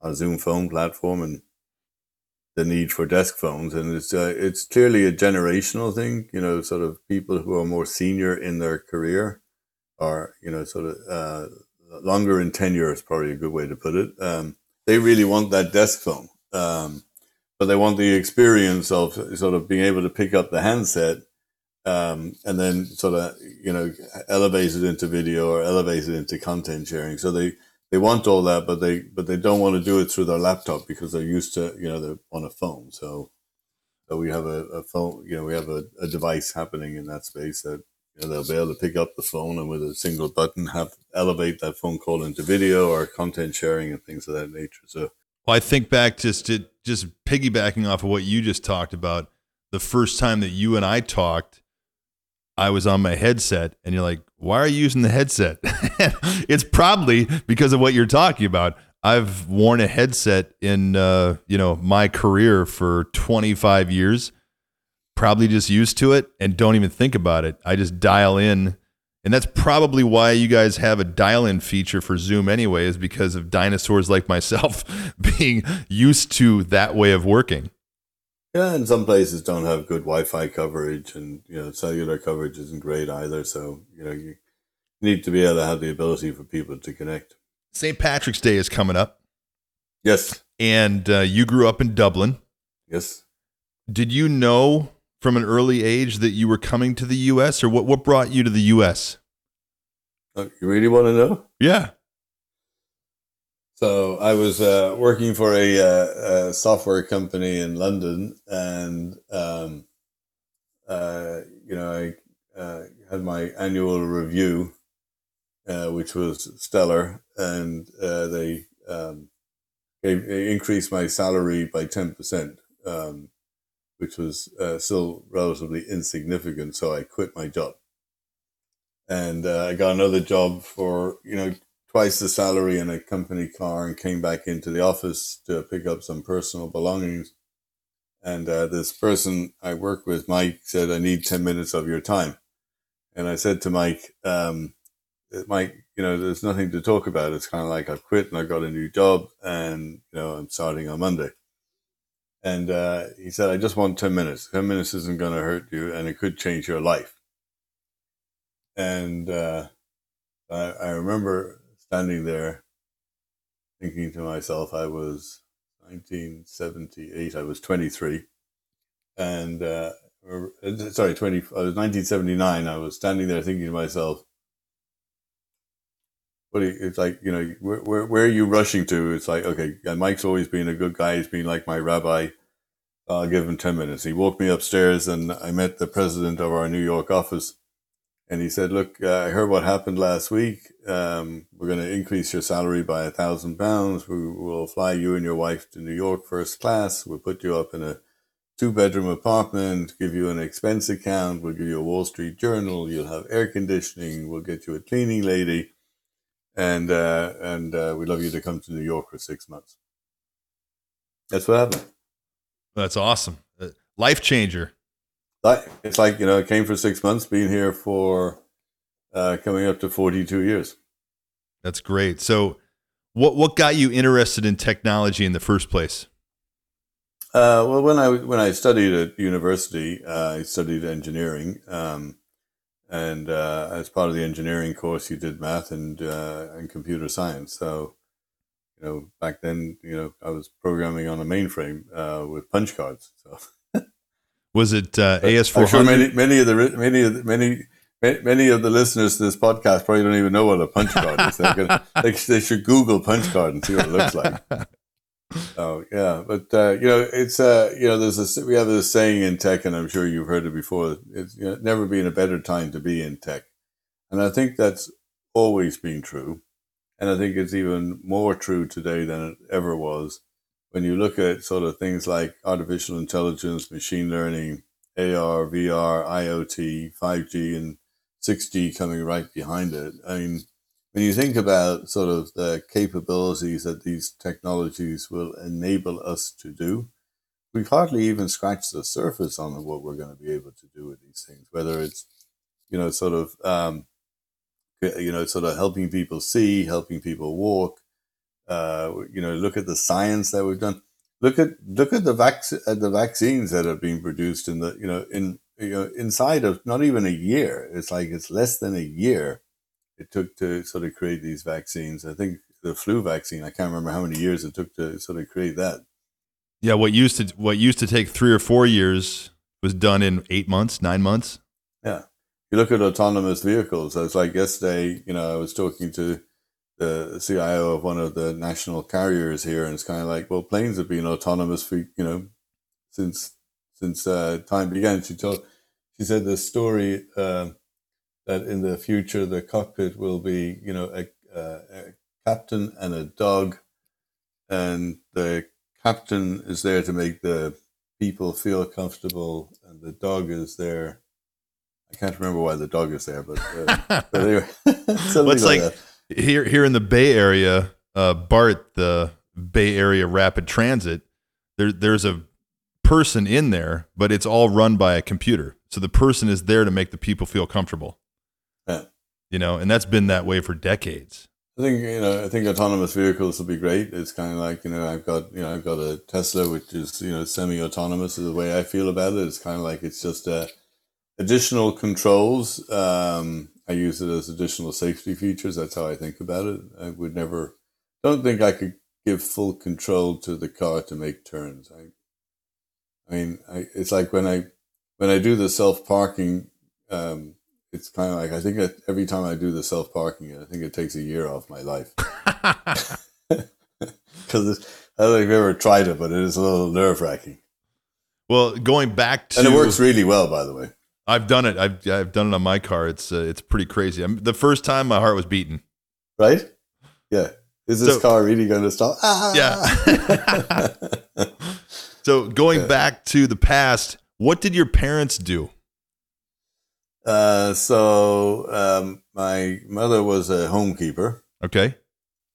Speaker 3: our Zoom phone platform and the need for desk phones, and it's uh, it's clearly a generational thing. You know, sort of people who are more senior in their career, are you know, sort of uh, longer in tenure is probably a good way to put it. Um, they really want that desk phone, um, but they want the experience of sort of being able to pick up the handset um, and then sort of you know elevate it into video or elevate it into content sharing. So they they want all that, but they but they don't want to do it through their laptop because they're used to you know they're on a phone. So so we have a, a phone, you know, we have a, a device happening in that space that you know, they'll be able to pick up the phone and with a single button have elevate that phone call into video or content sharing and things of that nature. So
Speaker 2: Well, I think back just to just piggybacking off of what you just talked about. The first time that you and I talked, I was on my headset, and you're like, "Why are you using the headset?" <laughs> it's probably because of what you're talking about. I've worn a headset in uh, you know my career for 25 years. Probably just used to it and don't even think about it. I just dial in, and that's probably why you guys have a dial-in feature for Zoom anyway, is because of dinosaurs like myself <laughs> being used to that way of working.
Speaker 3: yeah, and some places don't have good Wi-Fi coverage, and you know cellular coverage isn't great either. So you know you need to be able to have the ability for people to connect.
Speaker 2: St. Patrick's Day is coming up,
Speaker 3: Yes,
Speaker 2: and uh, you grew up in Dublin.
Speaker 3: yes.
Speaker 2: Did you know from an early age that you were coming to the U.S., or what? What brought you to the U.S.?
Speaker 3: Uh, You really want to know?
Speaker 2: Yeah,
Speaker 3: So I was uh, working for a, uh, a software company in London, and um, uh, you know I uh, had my annual review, uh, which was stellar, and uh, they um, they increased my salary by ten percent, um, which was uh, still relatively insignificant. So I quit my job, and uh, I got another job for you know twice the salary in a company car and came back into the office to pick up some personal belongings. And uh, this person I work with, Mike, said, I need 10 minutes of your time. And I said to Mike, um, Mike, you know, there's nothing to talk about. It's kind of like I've quit and I got a new job and, you know, I'm starting on Monday. And uh, he said, I just want 10 minutes. 10 minutes isn't going to hurt you and it could change your life. And uh, I, I remember standing there thinking to myself, I was 1978, I was 23. And, uh, uh, sorry, 20, I was 1979. I was standing there thinking to myself, do it's like, you know, where, where, where are you rushing to? It's like, okay, Mike's always been a good guy. He's been like my rabbi. I'll give him 10 minutes. He woke me upstairs and I met the president of our New York office. And he said, look, uh, I heard what happened last week. Um, we're going to increase your salary by a thousand pounds. We will fly you and your wife to New York first class. We'll put you up in a two bedroom apartment, give you an expense account. We'll give you a Wall Street journal. You'll have air conditioning. We'll get you a cleaning lady. And, uh, and, uh, we'd love you to come to New York for six months. That's what happened.
Speaker 2: that's awesome. Uh, Life changer.
Speaker 3: It's like, you know, I came for six months, being here for, uh, coming up to 42 years.
Speaker 2: That's great. So, what what got you interested in technology in the first place?
Speaker 3: Uh, well, when I when I studied at university, uh, I studied engineering, um, and uh, as part of the engineering course, you did math and uh, and computer science. So, you know, back then, you know, I was programming on a mainframe uh, with punch cards. So,
Speaker 2: Was it uh,
Speaker 3: I'm
Speaker 2: AS400?
Speaker 3: sure many many of the many of the, many many of the listeners to this podcast probably don't even know what a punch card is. Gonna, they, they should Google punch card and see what it looks like. <laughs> Oh yeah, but uh, you know, it's uh, you know, there's a we have this saying in tech, and I'm sure you've heard it before. It's you know, never been a better time to be in tech, and I think that's always been true, and I think it's even more true today than it ever was. When you look at sort of things like artificial intelligence, machine learning, AR, VR, IoT, 5G, and 6G coming right behind it. I mean, when you think about sort of the capabilities that these technologies will enable us to do, we've hardly even scratched the surface on what we're going to be able to do with these things. Whether it's, you know, sort of, um, you know, sort of helping people see, helping people walk. Uh, you know, look at the science that we've done. Look at look at the vac- at the vaccines that have been produced in the you know in you know inside of not even a year. It's like it's less than a year it took to sort of create these vaccines. I think the flu vaccine. I can't remember how many years it took to sort of create that.
Speaker 2: Yeah, what used to what used to take three or four years was done in eight months, nine months.
Speaker 3: Yeah. You look at autonomous vehicles. It's like yesterday, you know, I was talking to the CIO of one of the national carriers here, and it's kind of like, well, planes have been autonomous for, you know, since since uh, time began. She told, she said the story uh, that in the future the cockpit will be, you know, a, uh, a captain and a dog, and the captain is there to make the people feel comfortable, and the dog is there. I can't remember why the dog is there, but, uh, <laughs> but anyway, <laughs> something
Speaker 2: Well, it's
Speaker 3: like,
Speaker 2: like here here in the Bay Area, uh, BART, the Bay Area Rapid Transit, there there's a person in there, but it's all run by a computer. So the person is there to make the people feel comfortable.
Speaker 3: Yeah.
Speaker 2: You know, and that's been that way for decades.
Speaker 3: I think you know. I think autonomous vehicles will be great. It's kind of like you know, I've got you know, I've got a Tesla, which is you know, semi-autonomous. Is the way I feel about it. It's kind of like it's just uh, additional controls. Um, I use it as additional safety features. That's how I think about it. I would never. Don't think I could give full control to the car to make turns. I, I mean, I, it's like when I when I do the self parking. Um, it's kind of like I think every time I do the self parking, I think it takes a year off my life <laughs> <laughs> because I don't think I've ever tried it, but it is a little nerve wracking,
Speaker 2: Well, going back to
Speaker 3: and it works really well, by the way.
Speaker 2: I've done it. I've I've done it on my car. It's uh, it's pretty crazy. i the first time my heart was beating.
Speaker 3: Right? Yeah. Is this
Speaker 2: So-
Speaker 3: car really going to stop? Ah!
Speaker 2: Yeah. <laughs> So going
Speaker 3: Yeah.
Speaker 2: back to the past, what did your parents do?
Speaker 3: Uh, so um, my mother was a homekeeper,
Speaker 2: Okay.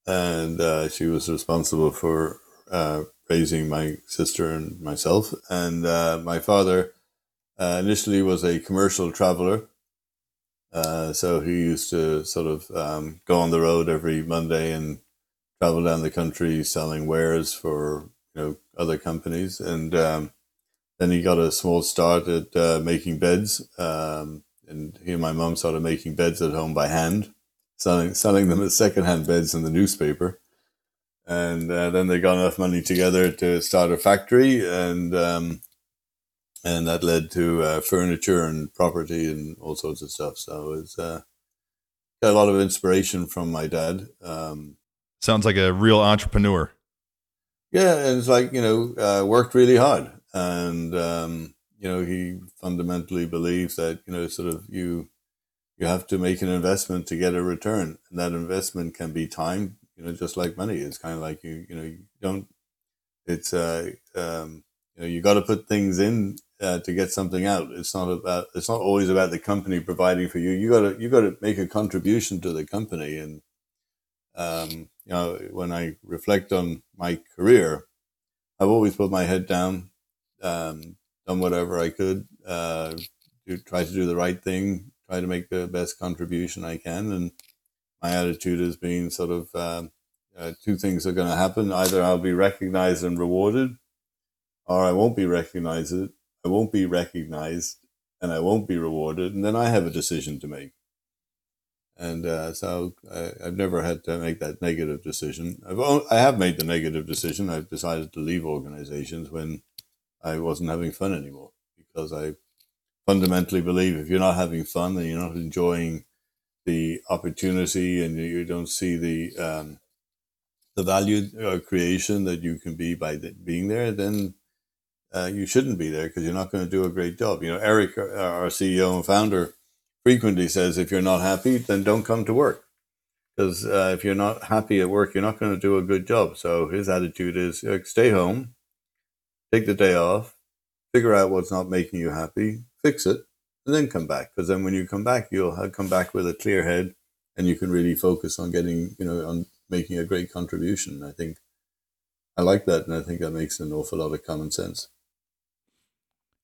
Speaker 3: and uh, she was responsible for uh, raising my sister and myself. And uh, my father uh, initially was a commercial traveler. Uh, so he used to sort of um, go on the road every Monday and travel down the country selling wares for you know other companies. And um, then he got a small start at uh, making beds. And he and my mum started making beds at home by hand selling selling them as secondhand beds in the newspaper. And uh, then they got enough money together to start a factory, and um, and that led to uh, furniture and property and all sorts of stuff. So it's uh, got a lot of inspiration from my dad. Um,
Speaker 2: Sounds like a real entrepreneur.
Speaker 3: yeah, and it's like you know, uh, worked really hard, and um, you know, he fundamentally believes that you know, sort of you you have to make an investment to get a return, and that investment can be time. You know, just like money, it's kind of like you you know you don't. It's uh um you know you got to put things in uh, to get something out. It's not about it's not always about the company providing for you. You got to you got to make a contribution to the company and um, you know, when I reflect on my career, I've always put my head down, um, done whatever I could, uh, do, try to do the right thing, try to make the best contribution I can. And my attitude has been sort of um, uh, two things are going to happen. Either I'll be recognized and rewarded, or I won't be recognized. I won't be recognized and I won't be rewarded. And then I have a decision to make. And uh, so I, I've never had to make that negative decision. I've I have made the negative decision. I've decided to leave organizations when I wasn't having fun anymore because I fundamentally believe if you're not having fun and you're not enjoying the opportunity and you don't see the um, the value uh, creation that you can be by th- being there, then uh, you shouldn't be there because you're not going to do a great job. You know, Eric, uh, our CEO and founder, frequently says, if you're not happy, then don't come to work. Because uh, if you're not happy at work, you're not going to do a good job. So his attitude is stay home, take the day off, figure out what's not making you happy, fix it, and then come back. Because then when you come back, you'll have come back with a clear head and you can really focus on getting, you know, on making a great contribution. I think I like that. And I think that makes an awful lot of common sense.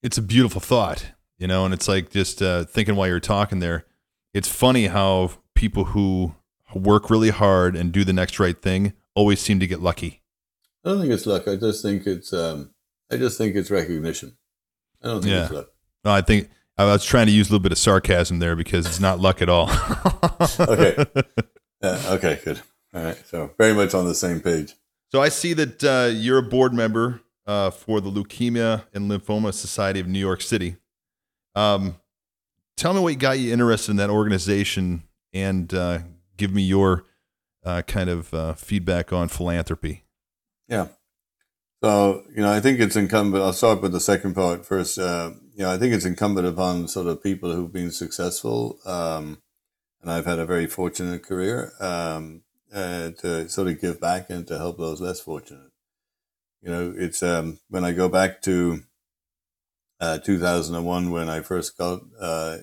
Speaker 2: It's a beautiful thought, you know, and it's like just uh, thinking while you're talking there. It's funny how people who work really hard and do the next right thing always seem to get lucky.
Speaker 3: I don't think it's luck. I just think it's um, I just think it's recognition. I don't think
Speaker 2: Yeah.
Speaker 3: it's luck.
Speaker 2: No, I think I was trying to use a little bit of sarcasm there because it's not luck at all. <laughs>
Speaker 3: Okay. Yeah, <laughs> okay, good. All right. So very much on the same page.
Speaker 2: So I see that uh, you're a board member uh, for the Leukemia and Lymphoma Society of New York City. Um, tell me what got you interested in that organization, and uh, give me your uh, kind of uh, feedback on philanthropy.
Speaker 3: Yeah. So, you know, I think it's incumbent, I'll start with the second part first. Uh, you know, I think it's incumbent upon sort of people who've been successful, um, and I've had a very fortunate career, um, uh, to sort of give back and to help those less fortunate. You know, it's um, when I go back to uh, 2001 when I first got uh,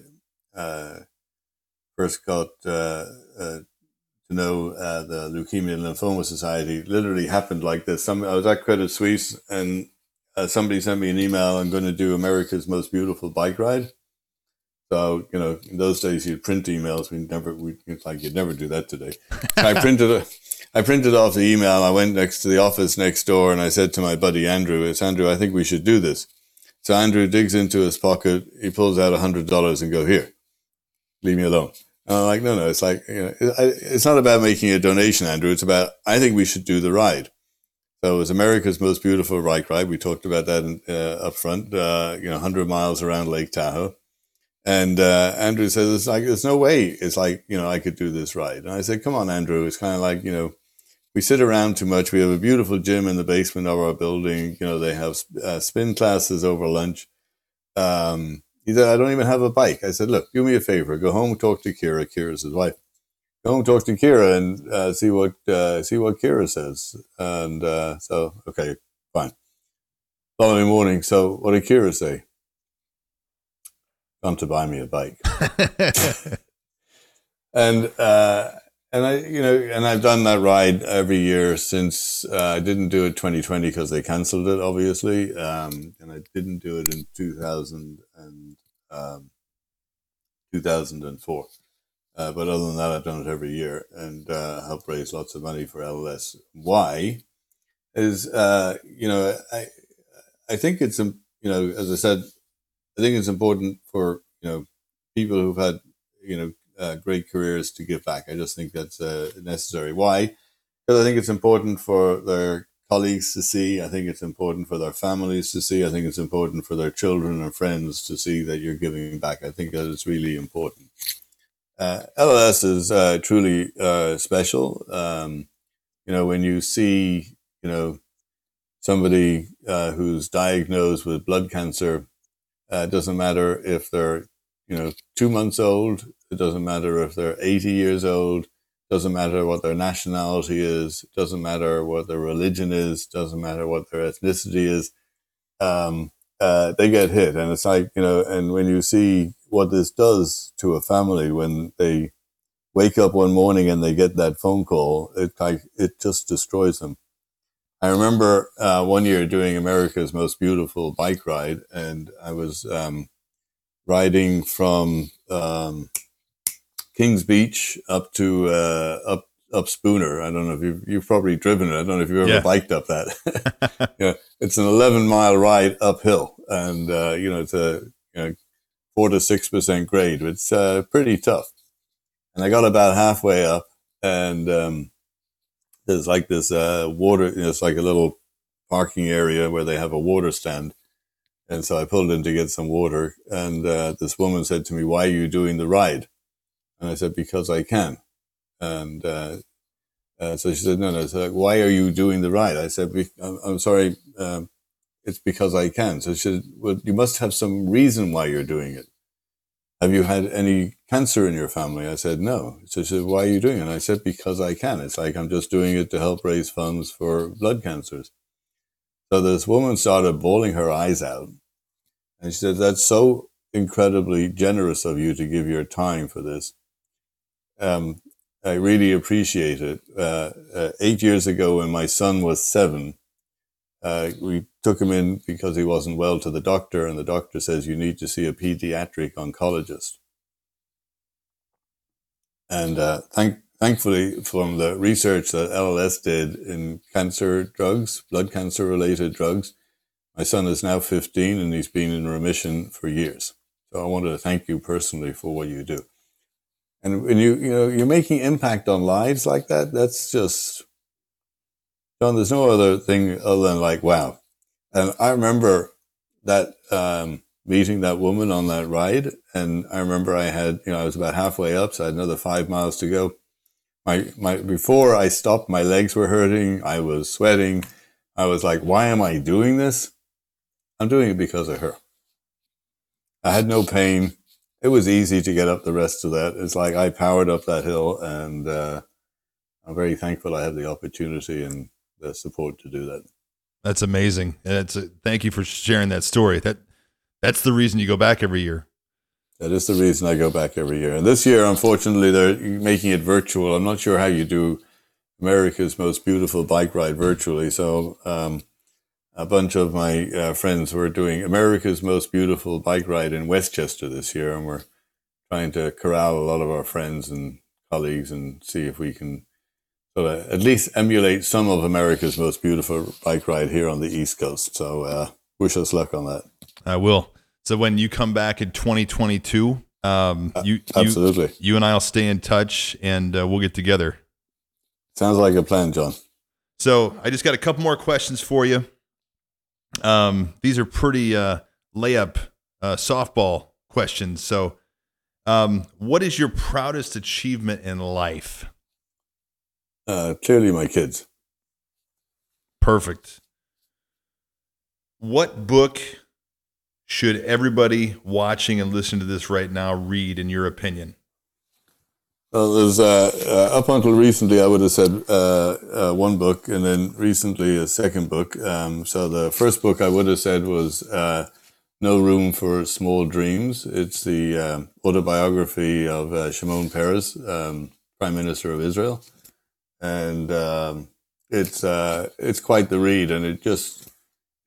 Speaker 3: uh, first got uh, to know uh, the Leukemia and Lymphoma Society literally happened like this. Some I was at Credit Suisse and uh, somebody sent me an email. I'm going to do America's most beautiful bike ride. So you know, in those days you'd print emails. We never, we it's like you'd never do that today. I <laughs> printed a, I printed off the email. I went next to the office next door and I said to my buddy Andrew, "It's Andrew. I think we should do this." So Andrew digs into his pocket. He pulls out a hundred dollars and go here. Leave me alone. And I'm like, no, no. It's like you know, it's not about making a donation, Andrew. It's about I think we should do the ride. So it was America's most beautiful bike ride. We talked about that uh, up front. Uh, you know, 100 miles around Lake Tahoe. And uh, Andrew says, "It's like there's no way. It's like you know I could do this ride." And I said, "Come on, Andrew. It's kind of like you know we sit around too much. We have a beautiful gym in the basement of our building. You know they have uh, spin classes over lunch. Um, he said, "I don't even have a bike." I said, "Look, do me a favor. Go home, talk to Kira. Kira's his wife. Go home, talk to Kira, and uh, see what uh, see what Kira says." And uh, so, okay, fine. Following morning, so what did Kira say? Come to buy me a bike. <laughs> <laughs> and uh, and I you know and I've done that ride every year since uh, I didn't do it 2020 because they cancelled it obviously um, and I didn't do it in 2000 and um, 2004 uh, but other than that I've done it every year and uh, help raise lots of money for LLS why is uh, you know I I think it's you know as I said I think it's important for you know people who've had you know uh, great careers to give back. I just think that's uh, necessary. Why? Because I think it's important for their colleagues to see. I think it's important for their families to see. I think it's important for their children and friends to see that you're giving back. I think that is really important. Uh, LLS is uh, truly uh, special. Um, you know, when you see, you know, somebody uh, who's diagnosed with blood cancer, uh, it doesn't matter if they're, you know, two months old. It doesn't matter if they're 80 years old. Doesn't matter what their nationality is. Doesn't matter what their religion is. Doesn't matter what their ethnicity is. Um, uh, they get hit, and it's like you know. And when you see what this does to a family when they wake up one morning and they get that phone call, it like it just destroys them. I remember uh, one year doing America's Most Beautiful Bike Ride, and I was um, riding from um, Kings Beach up to uh, up up Spooner. I don't know if you've, you've probably driven it. I don't know if you've ever
Speaker 2: Yeah.
Speaker 3: biked up that. <laughs> <laughs> yeah, it's an 11 mile ride uphill, and uh, you know it's a you know, four to six percent grade. It's uh, pretty tough. And I got about halfway up, and um, there's like this uh, water. You know, it's like a little parking area where they have a water stand. And so I pulled in to get some water, and uh, this woman said to me, "Why are you doing the ride?" And I said, "Because I can." And uh, uh, so she said, "No, no." So like, why are you doing the ride? I said, "Be- "I'm, I'm sorry, um, it's because I can." So she said, "Well, you must have some reason why you're doing it. Have you had any cancer in your family?" I said, "No." So she said, "Why are you doing it?" And I said, "Because I can." It's like I'm just doing it to help raise funds for blood cancers. So this woman started bawling her eyes out. And she said, That's so incredibly generous of you to give your time for this. Um, I really appreciate it. Uh, uh, eight years ago, when my son was seven, uh, we took him in because he wasn't well to the doctor, and the doctor says, You need to see a pediatric oncologist. And uh, thank, thankfully, from the research that LLS did in cancer drugs, blood cancer related drugs, my son is now 15 and he's been in remission for years. So I wanted to thank you personally for what you do. And when you you know you're making impact on lives like that, that's just John. There's no other thing other than like wow. And I remember that um, meeting that woman on that ride, and I remember I had you know I was about halfway up, so I had another five miles to go. My my before I stopped, my legs were hurting. I was sweating. I was like, why am I doing this? I'm doing it because of her. I had no pain. It was easy to get up the rest of that. It's like I powered up that hill, and uh, I'm very thankful I had the opportunity and the support to do that.
Speaker 2: That's amazing. And it's a, thank you for sharing that story. That that's the reason you go back every year.
Speaker 3: That is the reason I go back every year. And this year, unfortunately, they're making it virtual. I'm not sure how you do America's most beautiful bike ride virtually. So um, a bunch of my uh, friends were doing America's most beautiful bike ride in Westchester this year, and we're trying to corral a lot of our friends and colleagues and see if we can sort of at least emulate some of America's most beautiful bike ride here on the East Coast. So uh, wish us luck on that.
Speaker 2: I will. So when you come back in 2022, um, you, you
Speaker 3: Absolutely.
Speaker 2: you and I'll stay in touch and uh, we'll get together.
Speaker 3: Sounds like a plan, John.
Speaker 2: So I just got a couple more questions for you. Um, these are pretty uh, layup uh, softball questions. So, um, what is your proudest achievement in life?
Speaker 3: Uh, clearly, my kids.
Speaker 2: Perfect. What book should everybody watching and listening to this right now read, in your opinion?
Speaker 3: Well, there's uh, uh, up until recently, I would have said uh, uh, one book, and then recently a second book. Um, so the first book I would have said was uh, "No Room for Small Dreams." It's the um autobiography of uh, Shimon Peres, um, Prime Minister of Israel, and um, it's it's quite the read, and it just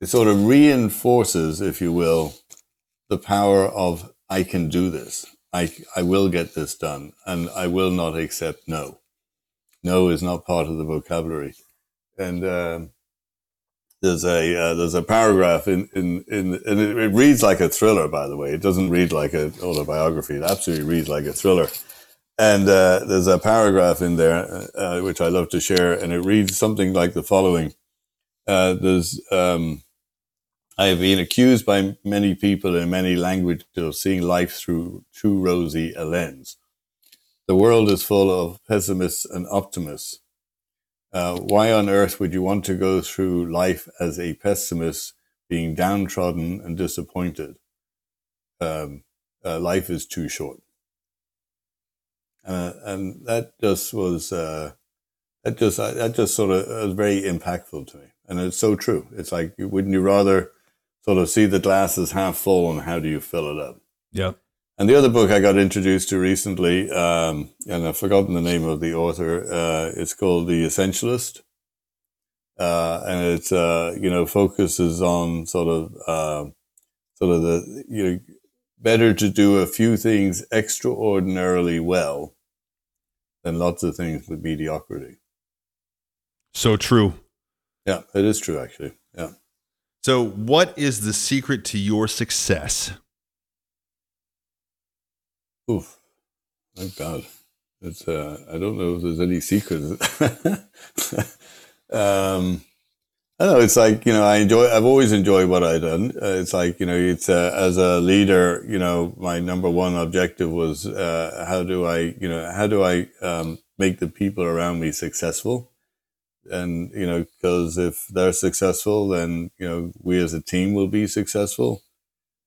Speaker 3: it sort of reinforces, if you will, the power of I can do this. I, I will get this done and I will not accept no. No is not part of the vocabulary. And um, there's a uh, there's a paragraph in in, in and it, it reads like a thriller. By the way, it doesn't read like an autobiography. It absolutely reads like a thriller. And uh, there's a paragraph in there uh, which I love to share, and it reads something like the following: uh, There's um, I have been accused by many people in many languages of seeing life through too rosy a lens. The world is full of pessimists and optimists. Uh, why on earth would you want to go through life as a pessimist, being downtrodden and disappointed? Um, uh, life is too short. Uh, and that just was, uh, that just, that just sort of was very impactful to me. And it's so true. It's like, wouldn't you rather sort of see the glass as half full and how do you fill it up?
Speaker 2: Yeah.
Speaker 3: And the other book I got introduced to recently, um, and I've forgotten the name of the author. Uh, it's called The Essentialist, uh, and it's uh, you know focuses on sort of uh, sort of the you know better to do a few things extraordinarily well than lots of things with mediocrity.
Speaker 2: So true.
Speaker 3: Yeah, it is true actually.
Speaker 2: So, what is the secret to your success?
Speaker 3: Oof. Thank God. It's uh I don't know if there's any secret. <laughs> um I don't know. It's like you know, I enjoy. I've always enjoyed what I've done. Uh, it's like you know, it's uh, as a leader. You know, my number one objective was uh, how do I, you know, how do I um, make the people around me successful, and you know, because if they're successful, then you know, we as a team will be successful,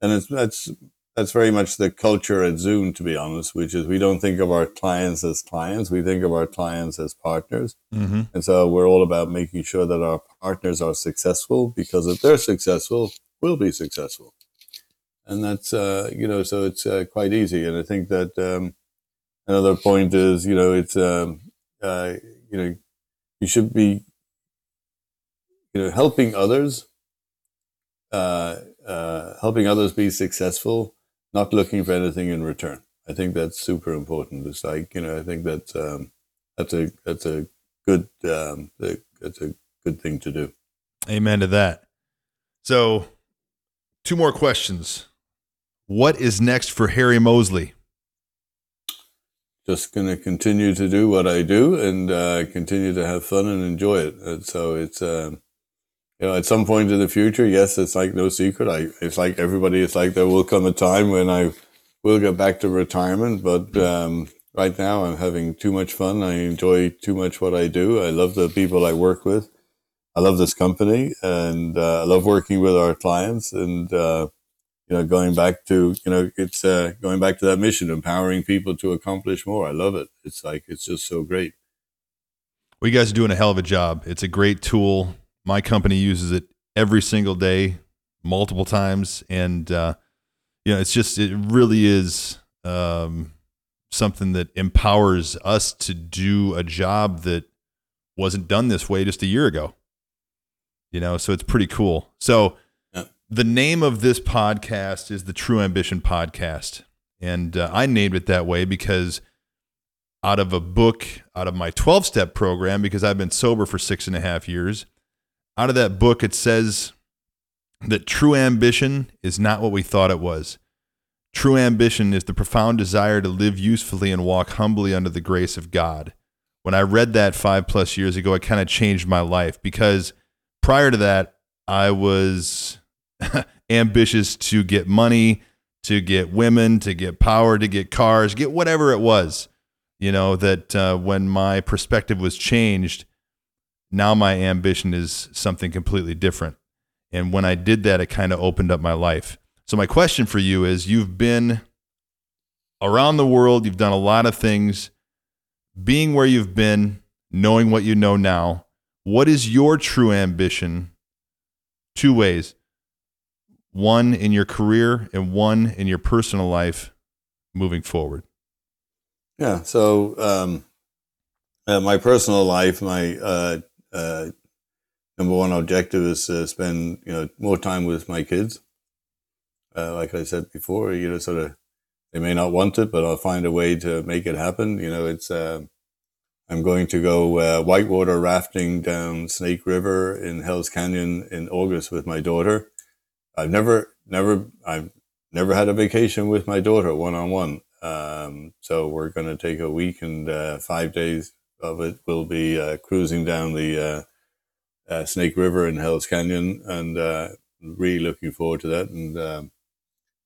Speaker 3: and it's that's that's very much the culture at Zoom, to be honest, which is we don't think of our clients as clients. We think of our clients as partners.
Speaker 2: Mm-hmm.
Speaker 3: And so we're all about making sure that our partners are successful because if they're successful, we'll be successful. And that's, uh, you know, so it's uh, quite easy. And I think that um, another point is, you know, it's, um, uh, you know, you should be, you know, helping others, uh, uh, helping others be successful, not looking for anything in return. I think that's super important. It's like, you know, I think that's, um, that's a, that's a good, um, that's a good thing to do.
Speaker 2: Amen to that. So, two more questions. What is next for Harry Moseley?
Speaker 3: Just going to continue to do what I do and uh, continue to have fun and enjoy it. And so it's, um, you know, at some point in the future, yes, it's like no secret. I, it's like everybody, it's like there will come a time when I will get back to retirement. But um, right now, I'm having too much fun. I enjoy too much what I do. I love the people I work with. I love this company and uh, I love working with our clients and, uh, you know, going back to, you know, it's uh, going back to that mission, empowering people to accomplish more. I love it. It's like, it's just so great.
Speaker 2: Well, you guys are doing a hell of a job. It's a great tool. My company uses it every single day, multiple times, and uh, you know, it's just it really is um, something that empowers us to do a job that wasn't done this way just a year ago. You know, so it's pretty cool. So. The name of this podcast is the True Ambition Podcast, and uh, I named it that way because out of a book, out of my 12 step program, because I've been sober for six and a half years. Out of that book, it says that true ambition is not what we thought it was. True ambition is the profound desire to live usefully and walk humbly under the grace of God. When I read that five plus years ago, it kind of changed my life because prior to that, I was <laughs> ambitious to get money, to get women, to get power, to get cars, get whatever it was you know that uh, when my perspective was changed now my ambition is something completely different. And when i did that it kind of opened up my life. So my question for you is you've been around the world you've done a lot of things. Being where you've been knowing what you know now what is your true ambition? Two ways one in your career and one in your personal life moving forward
Speaker 3: Yeah. So, um, uh, my personal life, my uh, uh, number one objective is to spend you know more time with my kids. Uh, like I said before, you know, sort of they may not want it, but I'll find a way to make it happen. You know, it's uh, I'm going to go uh, whitewater rafting down Snake River in Hell's Canyon in August with my daughter. I've never, never, I've never had a vacation with my daughter one on one. So we're going to take a week and uh, five days of it. We'll be uh, cruising down the uh, uh, Snake River in Hell's Canyon, and uh, really looking forward to that. And um,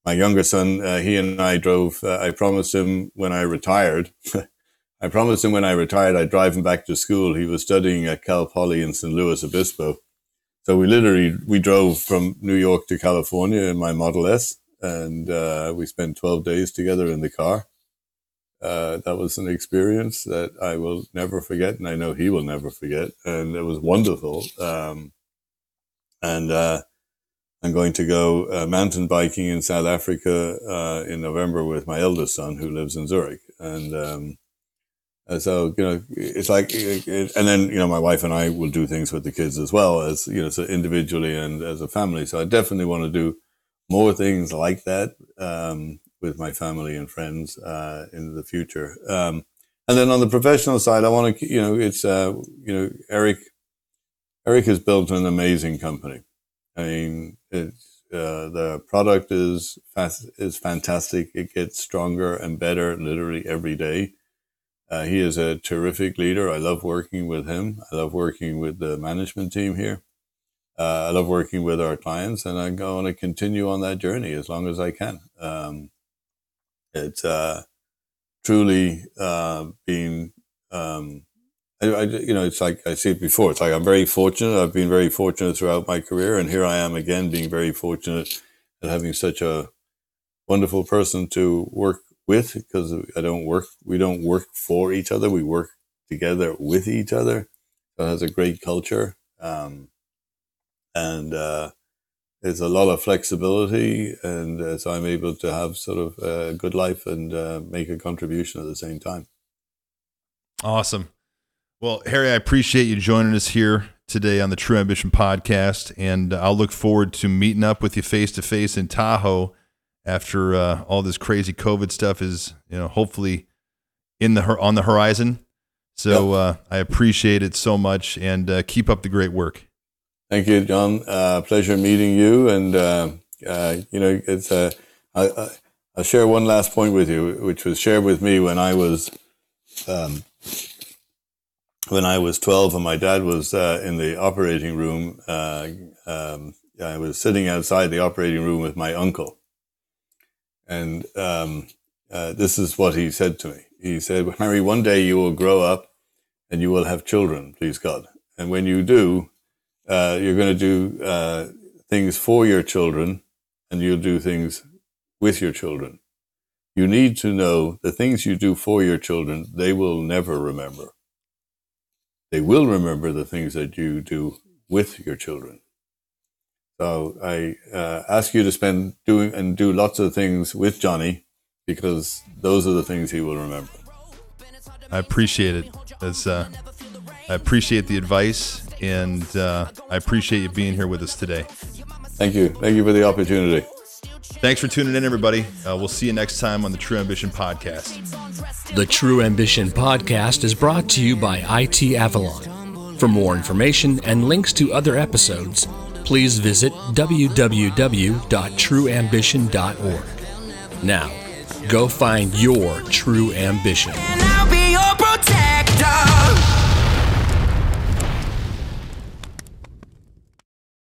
Speaker 3: my younger son, uh, he and I drove. I promised him when I retired. <laughs> I promised him when I retired I'd drive him back to school. He was studying at Cal Poly in San Luis Obispo. So we literally we drove from New York to California in my Model S, and uh, we spent twelve days together in the car. Uh, that was an experience that I will never forget, and I know he will never forget. And it was wonderful. Um, and uh, I'm going to go uh, mountain biking in South Africa uh, in November with my eldest son, who lives in Zurich. And um, so, you know, it's like, it, it- and then, you know, my wife and I will do things with the kids as well as, you know, so individually and as a family. So I definitely want to do more things like that um, with my family and friends uh, in the future. Um, and then on the professional side, I want to, you know, it's, uh, you know, Eric, Eric has built an amazing company. I mean, it's, uh, the product is fast, is fantastic. It gets stronger and better literally every day. Uh, he is a terrific leader. I love working with him. I love working with the management team here. Uh, I love working with our clients, and I'm going to continue on that journey as long as I can. Um, it's uh, truly uh, been, um, I, I, you know, it's like I said before. It's like I'm very fortunate. I've been very fortunate throughout my career, and here I am again, being very fortunate at having such a wonderful person to work with. Because I don't work, we don't work for each other. We work together with each other. So it has a great culture. Um, and uh, there's a lot of flexibility, and uh, so I'm able to have sort of a good life and uh, make a contribution at the same time.
Speaker 2: Awesome. Well, Harry, I appreciate you joining us here today on the True Ambition podcast, and I'll look forward to meeting up with you face to face in Tahoe after uh, all this crazy COVID stuff is, you know, hopefully in the on the horizon. So uh, I appreciate it so much, and uh, keep up the great work.
Speaker 3: Thank you, John. Uh, pleasure meeting you. And, uh, uh, you know, it's, uh, I, I, I'll share one last point with you, which was shared with me when I was um, when I was 12 and my dad was uh, in the operating room, uh, um, I was sitting outside the operating room with my uncle. And um, uh, this is what he said to me. He said, Harry, one day you will grow up and you will have children, please God. And when you do, uh, you're going to do uh, things for your children and you'll do things with your children. You need to know the things you do for your children, they will never remember. They will remember the things that you do with your children. So I uh, ask you to spend doing and do lots of things with Johnny because those are the things he will remember.
Speaker 2: I appreciate it. That's, uh, I appreciate the advice, and uh, I appreciate you being here with us today.
Speaker 3: Thank you. Thank you for the opportunity.
Speaker 2: Thanks for tuning in, everybody. Uh, we'll see you next time on the True Ambition Podcast.
Speaker 1: The True Ambition podcast is brought to you by IT Avalon. For more information and links to other episodes, please visit www.trueambition.org. Now, go find your true ambition.